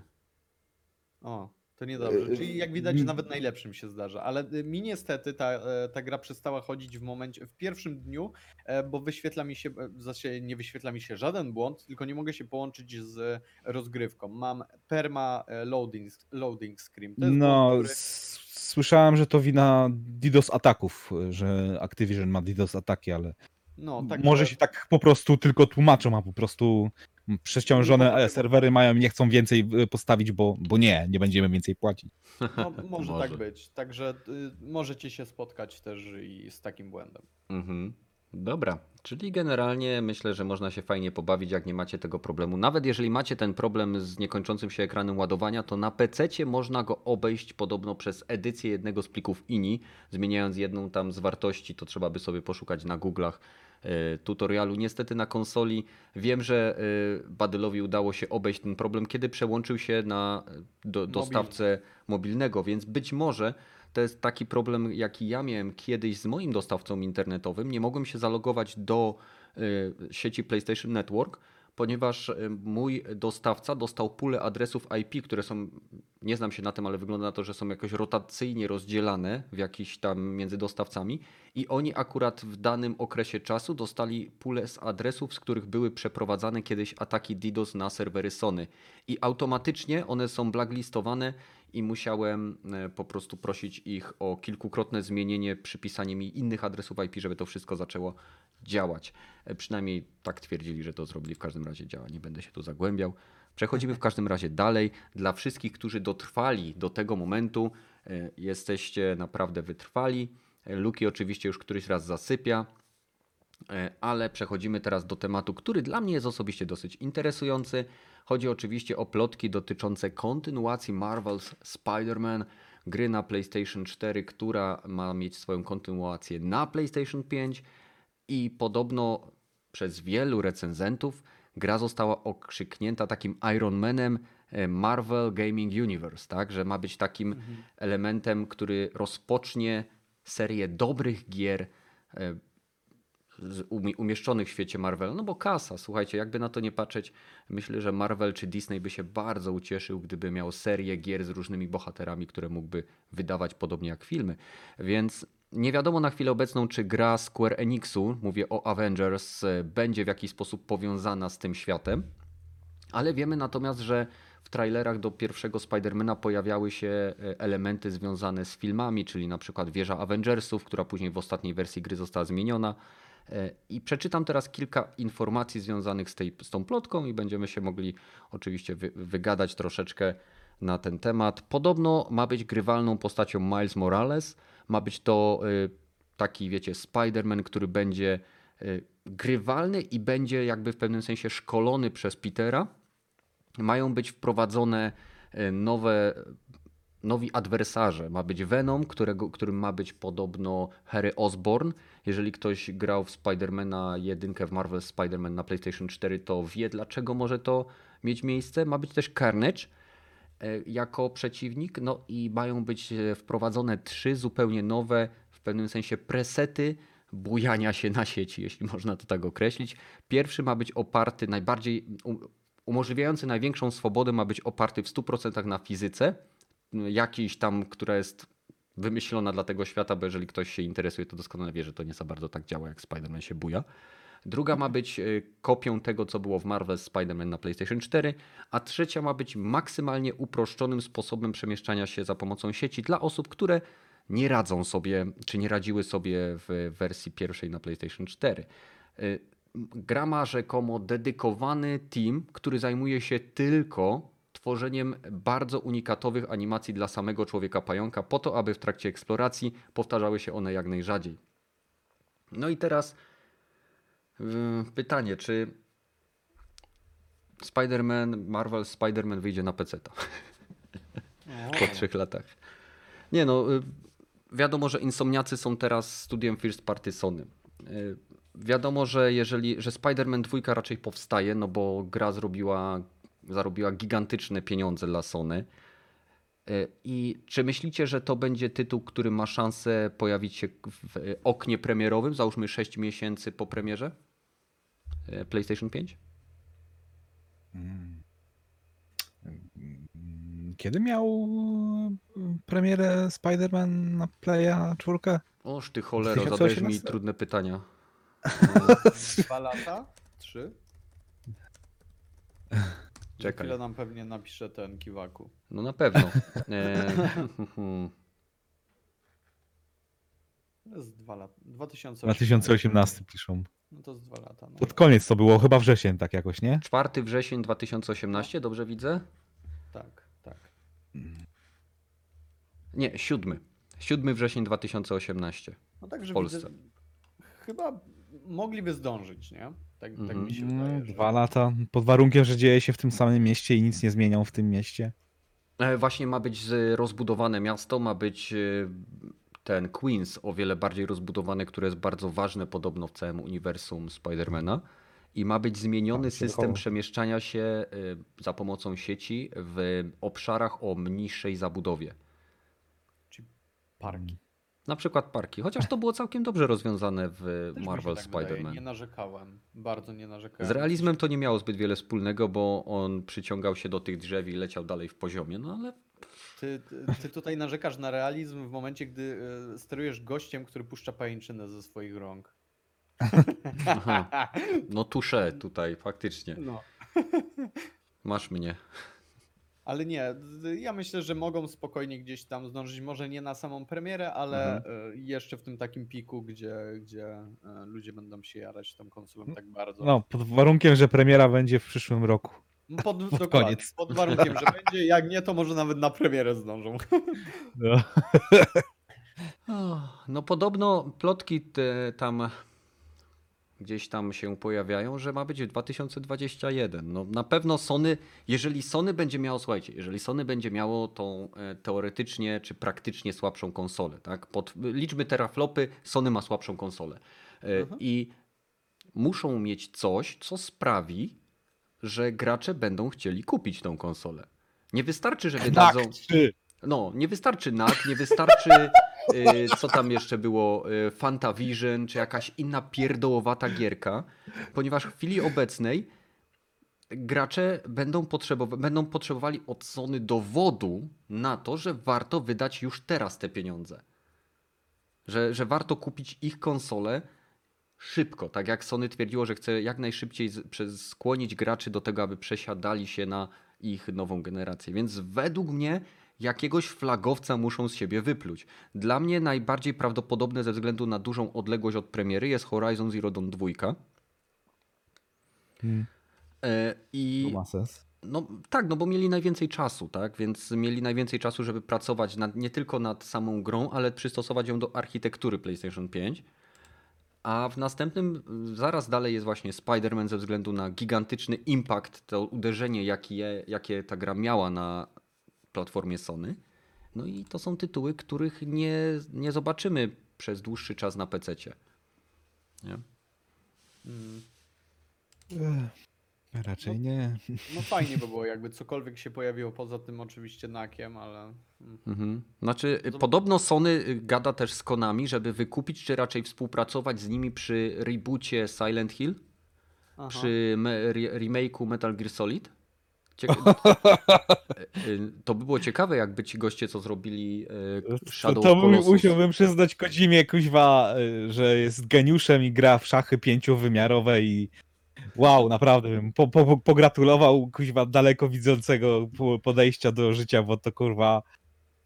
Speaker 2: O, to niedobrze. Czyli jak widać, że nawet najlepszym się zdarza. Ale y, mi niestety ta, e, ta gra przestała chodzić w momencie, w pierwszym dniu, e, bo wyświetla mi się, e, zasadzie nie wyświetla mi się żaden błąd, tylko nie mogę się połączyć z rozgrywką. Mam perma e, loading, loading screen. To jest
Speaker 3: No,
Speaker 2: błąd, który...
Speaker 3: słyszałem, że to wina DDoS ataków, że Activision ma DDoS ataki, ale
Speaker 2: No, tak.
Speaker 3: Może się tak po prostu tylko tłumaczą, a po prostu przeciążone e, serwery mają i nie chcą więcej y, postawić, bo, bo nie, nie będziemy więcej płacić.
Speaker 2: No, [laughs] może,
Speaker 1: Może.
Speaker 2: tak być. Także y, możecie się spotkać też i z takim błędem.
Speaker 1: Mhm. Dobra, czyli generalnie myślę, że można się fajnie pobawić, jak nie macie tego problemu. Nawet jeżeli macie ten problem z niekończącym się ekranem ładowania, to na PC można go obejść podobno przez edycję jednego z plików INI, zmieniając jedną tam z wartości, to trzeba by sobie poszukać na Google'ach e, tutorialu. Niestety na konsoli wiem, że e, Badylowi udało się obejść ten problem, kiedy przełączył się na e, do, dostawcę mobilnego, więc być może to jest taki problem, jaki ja miałem kiedyś z moim dostawcą internetowym. Nie mogłem się zalogować do y, sieci PlayStation Network, ponieważ y, mój dostawca dostał pulę adresów IP, które są, nie znam się na tym, ale wygląda na to, że są jakoś rotacyjnie rozdzielane w jakiś tam między dostawcami i oni akurat w danym okresie czasu dostali pulę z adresów, z których były przeprowadzane kiedyś ataki DDoS na serwery Sony i automatycznie one są blacklistowane i musiałem e, po prostu prosić ich o kilkukrotne zmienienie, przypisanie mi innych adresów IP, żeby to wszystko zaczęło działać. E, Przynajmniej tak twierdzili, że to zrobili. W każdym razie działa. Nie będę się tu zagłębiał. Przechodzimy w każdym razie dalej. Dla wszystkich, którzy dotrwali do tego momentu, e, jesteście naprawdę wytrwali. Luki oczywiście już któryś raz zasypia. Ale przechodzimy teraz do tematu, który dla mnie jest osobiście dosyć interesujący. Chodzi oczywiście o plotki dotyczące kontynuacji Marvel's Spider-Man, gry na PlayStation 4, która ma mieć swoją kontynuację na PlayStation 5 i podobno przez wielu recenzentów gra została okrzyknięta takim Iron Manem e, Marvel Gaming Universe, tak, że ma być takim elementem, który rozpocznie serię dobrych gier e, umieszczonych w świecie Marvela, no bo kasa, słuchajcie, jakby na to nie patrzeć, myślę, że Marvel czy Disney by się bardzo ucieszył, gdyby miał serię gier z różnymi bohaterami, które mógłby wydawać podobnie jak filmy. Więc nie wiadomo na chwilę obecną, czy gra Square Enixu, mówię o Avengers, będzie w jakiś sposób powiązana z tym światem. Ale wiemy natomiast, że w trailerach do pierwszego Spidermana pojawiały się e, elementy związane z filmami, czyli na przykład wieża Avengersów, która później w ostatniej wersji gry została zmieniona. I przeczytam teraz kilka informacji związanych z, tej, z tą plotką i będziemy się mogli oczywiście wy, wygadać troszeczkę na ten temat. Podobno ma być grywalną postacią Miles Morales. Ma być to y, taki, wiecie, Spider-Man, który będzie y, grywalny i będzie jakby w pewnym sensie szkolony przez Petera. Mają być wprowadzone y, nowe, nowi adwersarze. Ma być Venom, którego, którym ma być podobno Harry Osborn. Jeżeli ktoś grał w Spidermana jedynkę w Marvel Spider-Man na PlayStation 4, to wie dlaczego może to mieć miejsce. Ma być też Carnage e, jako przeciwnik. No i mają być e, wprowadzone trzy zupełnie nowe, w pewnym sensie presety bujania się na sieci, jeśli [laughs] można to tak określić. Pierwszy ma być oparty najbardziej, um, umożliwiający największą swobodę, ma być oparty w 100% na fizyce, jakiejś tam, która jest wymyślona dla tego świata, bo jeżeli ktoś się interesuje, to doskonale wie, że to nie za bardzo tak działa, jak Spider-Man się buja. Druga ma być y, kopią tego, co było w Marvel Spider-Man na PlayStation 4, a trzecia ma być maksymalnie uproszczonym sposobem przemieszczania się za pomocą sieci dla osób, które nie radzą sobie, czy nie radziły sobie w wersji pierwszej na PlayStation 4. Y, Gra ma rzekomo dedykowany team, który zajmuje się tylko tworzeniem bardzo unikatowych animacji dla samego człowieka pająka, po to, aby w trakcie eksploracji powtarzały się one jak najrzadziej. No i teraz pytanie, czy Spider-Man, Marvel Spider-Man wyjdzie na PC po trzech latach? Nie no, y, wiadomo, że Insomniacy są teraz studiem First Party Sony. Y, Wiadomo, że jeżeli, że Spider-Man 2 raczej powstaje, no bo gra zrobiła, zarobiła gigantyczne pieniądze dla Sony. Y, I czy myślicie, że to będzie tytuł, który ma szansę pojawić się w oknie premierowym, załóżmy 6 miesięcy po premierze y, PlayStation 5?
Speaker 3: Kiedy miał e, premierę Spider-Man na Playa 4?
Speaker 1: Oż ty cholero, zadajesz mi
Speaker 3: 2018?
Speaker 1: trudne pytania. [laughs]
Speaker 2: Dwa lata? Trzy? [laughs]
Speaker 1: Czekaj.
Speaker 2: Chwilę nam pewnie napisze ten kiwaku.
Speaker 1: No na pewno. [laughs] E,
Speaker 2: To jest dwa lata. 2018.
Speaker 3: 2018 piszą.
Speaker 2: No to z dwa lata. No.
Speaker 3: Pod koniec to było, chyba wrzesień tak jakoś, nie?
Speaker 1: 4 wrzesień 2018, dobrze widzę?
Speaker 2: Tak, tak.
Speaker 1: Nie, 7. 7 wrzesień 2018.
Speaker 2: No także
Speaker 1: W Polsce.
Speaker 2: widzę, chyba mogliby zdążyć, nie? Tak, tak
Speaker 1: Mhm.
Speaker 2: mi się wydaje. że-
Speaker 3: Dwa lata, pod warunkiem, że dzieje się w tym samym mieście i nic nie zmienią w tym mieście.
Speaker 1: E, Właśnie ma być rozbudowane miasto, ma być e, ten Queens o wiele bardziej rozbudowane, które jest bardzo ważne podobno w całym uniwersum Spidermana. I ma być zmieniony
Speaker 3: Tak,
Speaker 1: system przemieszczania się e, za pomocą sieci w obszarach o mniejszej zabudowie.
Speaker 2: Parki.
Speaker 1: Na przykład parki. Chociaż to było całkiem dobrze rozwiązane w
Speaker 2: Też się
Speaker 1: Marvel
Speaker 2: tak
Speaker 1: Spider-Man.
Speaker 2: Nie narzekałem. Bardzo nie narzekałem.
Speaker 1: Z realizmem to nie miało zbyt wiele wspólnego, bo on przyciągał się do tych drzew i leciał dalej w poziomie, no ale
Speaker 2: Ty, ty, ty tutaj narzekasz na realizm w momencie, gdy e, sterujesz gościem, który puszcza pajęczynę ze swoich rąk.
Speaker 1: Aha. [laughs] no tusze tutaj faktycznie.
Speaker 2: No.
Speaker 1: Masz mnie.
Speaker 2: Ale nie, ja myślę, że mogą spokojnie gdzieś tam zdążyć, może nie na samą premierę, ale
Speaker 1: Mhm.
Speaker 2: e, jeszcze w tym takim piku, gdzie, gdzie e, ludzie będą się jarać tą konsolą tak bardzo.
Speaker 3: No, pod warunkiem, że premiera będzie w przyszłym roku.
Speaker 2: Pod,
Speaker 3: pod koniec.
Speaker 2: pod warunkiem, że będzie, jak nie, to może nawet na premierę zdążą.
Speaker 3: No. [laughs]
Speaker 1: No podobno plotki te tam gdzieś tam się pojawiają, że ma być w 2021. No na pewno Sony, jeżeli Sony będzie miało, słuchajcie, jeżeli Sony będzie miało tą e, teoretycznie czy praktycznie słabszą konsolę, tak? Pod liczby teraflopy Sony ma słabszą konsolę. E,
Speaker 2: Mhm.
Speaker 1: I muszą mieć coś, co sprawi, że gracze będą chcieli kupić tą konsolę. Nie wystarczy, że wydadzą.
Speaker 3: Tak.
Speaker 1: No, nie wystarczy NAC, nie wystarczy, co tam jeszcze było, y, Fantavision, czy jakaś inna pierdołowata gierka, ponieważ w chwili obecnej gracze będą, będą potrzebowali od Sony dowodu na to, że warto wydać już teraz te pieniądze. Że, że warto kupić ich konsolę szybko, tak jak Sony twierdziło, że chce jak najszybciej skłonić graczy do tego, aby przesiadali się na ich nową generację. Więc według mnie jakiegoś flagowca muszą z siebie wypluć. Dla mnie najbardziej prawdopodobne ze względu na dużą odległość od premiery jest Horizon Zero Dawn 2.
Speaker 3: Mm,
Speaker 1: E, I
Speaker 3: To ma sens.
Speaker 1: no tak, no bo mieli najwięcej czasu, tak? Więc mieli najwięcej czasu, żeby pracować nad, nie tylko nad samą grą, ale przystosować ją do architektury PlayStation 5. A w następnym, zaraz dalej jest właśnie Spider-Man ze względu na gigantyczny impact, to uderzenie, jakie, jakie ta gra miała na platformie Sony. No i to są tytuły, których nie, nie zobaczymy przez dłuższy czas na PC-cie. Nie?
Speaker 2: Mm.
Speaker 3: Ech, Raczej nie.
Speaker 2: No fajnie by było, jakby cokolwiek się pojawiło poza tym oczywiście nakiem, ale... mm.
Speaker 1: Mhm. Znaczy, y,
Speaker 2: Zob-
Speaker 1: podobno Sony y, gada też z Konami, żeby wykupić, czy raczej współpracować z nimi przy reboocie Silent Hill,
Speaker 2: Aha.
Speaker 1: przy me- re- remake'u Metal Gear Solid. Cieka- [laughs] Y, y, to by było ciekawe, jakby ci goście, co zrobili y,
Speaker 3: To,
Speaker 1: Shadow
Speaker 3: to bym,
Speaker 1: Colossus.
Speaker 3: musiałbym przyznać Kodzimie, kuźwa, że jest geniuszem i gra w szachy pięciowymiarowe i wow, naprawdę bym po, po, po- pogratulował kuźwa daleko widzącego po- podejścia do życia, bo to kurwa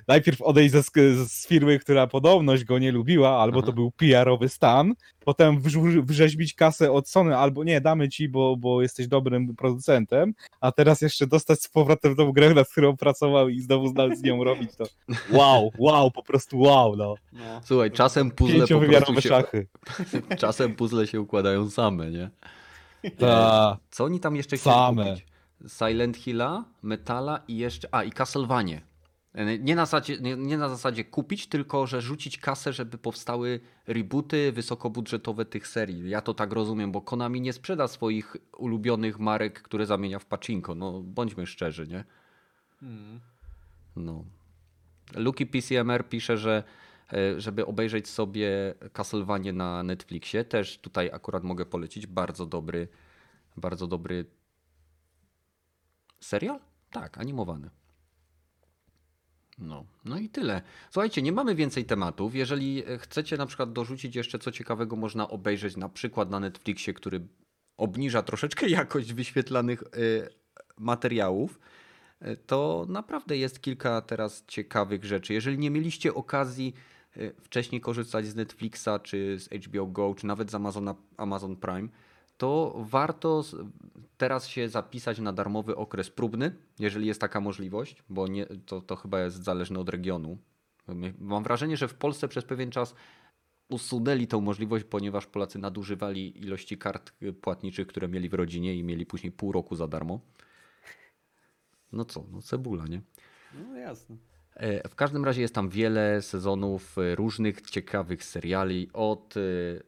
Speaker 3: najpierw odejść ze, z firmy, która podobność go nie lubiła, albo to
Speaker 1: Aha.
Speaker 3: był PR-owy stan, potem wrzeźbić kasę od Sony, albo nie, damy ci, bo, bo jesteś dobrym producentem, a teraz jeszcze dostać z powrotem tą grę, nad którą pracował i znowu z z nią robić to. [laughs] Wow, wow, po prostu wow, no.
Speaker 2: No.
Speaker 1: Słuchaj, czasem puzzle po prostu się,
Speaker 3: szachy. [laughs]
Speaker 1: czasem puzzle się układają same, nie?
Speaker 3: Ta.
Speaker 1: Co oni tam jeszcze chcieli
Speaker 3: Same.
Speaker 1: kupić? Silent Hilla, Metala i jeszcze. A, i Castlevania. Nie na, zasadzie, nie, nie na zasadzie kupić, tylko że rzucić kasę, żeby powstały rebooty wysokobudżetowe tych serii. Ja to tak rozumiem, bo Konami nie sprzeda swoich ulubionych marek, które zamienia w pachinko. No, bądźmy szczerzy, nie?
Speaker 2: Mm.
Speaker 1: No. Luki PCMR pisze, że e, żeby obejrzeć sobie Castlevania na Netflixie, też tutaj akurat mogę polecić bardzo dobry, bardzo dobry serial? Tak, animowany. No, no i tyle. Słuchajcie, nie mamy więcej tematów. Jeżeli e, chcecie na przykład dorzucić jeszcze co ciekawego, można obejrzeć na przykład na Netflixie, który obniża troszeczkę [laughs] jakość wyświetlanych e, materiałów to naprawdę jest kilka teraz ciekawych rzeczy. Jeżeli nie mieliście okazji y, wcześniej korzystać z Netflixa, czy z HBO Go, czy nawet z Amazona, Amazon Prime, to warto teraz się zapisać na darmowy okres próbny, jeżeli jest taka możliwość, bo nie, to, to chyba jest zależne od regionu. Mam wrażenie, że w Polsce przez pewien czas usunęli tą możliwość, ponieważ Polacy nadużywali ilości kart y, płatniczych, które mieli w rodzinie i mieli później pół roku za darmo. No co, no cebula, nie?
Speaker 2: No jasne.
Speaker 1: E, W każdym razie jest tam wiele sezonów e, różnych ciekawych seriali, od e,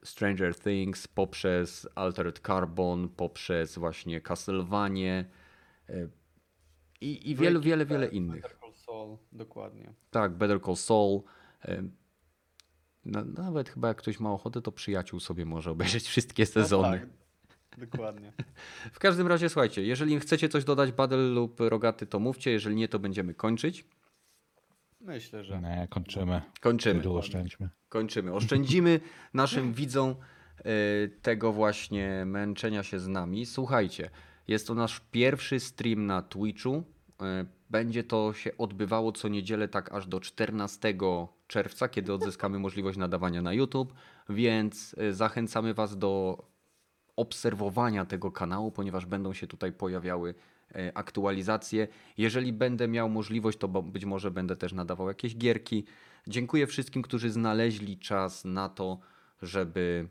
Speaker 1: Stranger Things poprzez Altered Carbon, poprzez właśnie Castlevania i, i wiele, wiele, wiele innych.
Speaker 2: Better Call Saul, dokładnie.
Speaker 1: Tak, Better Call Saul. na- Nawet chyba jak ktoś ma ochotę, to przyjaciół sobie może obejrzeć wszystkie sezony.
Speaker 2: No tak, dokładnie.
Speaker 1: W każdym razie słuchajcie, jeżeli chcecie coś dodać, Badel lub Rogaty, to mówcie, jeżeli nie, to będziemy kończyć.
Speaker 2: Myślę, że.
Speaker 3: Nie, kończymy.
Speaker 1: Kończymy.
Speaker 3: Tylu oszczędźmy.
Speaker 1: Kończymy. Oszczędzimy [laughs] naszym widzom e, tego właśnie męczenia się z nami. Słuchajcie, jest to nasz pierwszy stream na Twitchu. E, Będzie to się odbywało co niedzielę, tak aż do 14 czerwca, kiedy odzyskamy możliwość nadawania na YouTube, więc e, zachęcamy Was do obserwowania tego kanału, ponieważ będą się tutaj pojawiały aktualizacje. Jeżeli będę miał możliwość, to być może będę też nadawał jakieś gierki. Dziękuję wszystkim, którzy znaleźli czas na to, żeby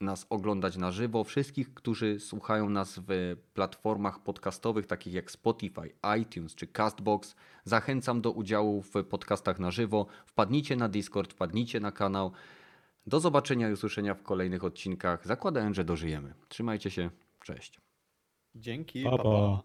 Speaker 1: nas oglądać na żywo. Wszystkich, którzy słuchają nas w platformach podcastowych takich jak Spotify, iTunes czy Castbox, zachęcam do udziału w podcastach na żywo. Wpadnijcie na Discord, wpadnijcie na kanał. Do zobaczenia i usłyszenia w kolejnych odcinkach. Zakładając, że dożyjemy. Trzymajcie się. Cześć.
Speaker 2: Dzięki, pa,
Speaker 3: pa.
Speaker 2: pa.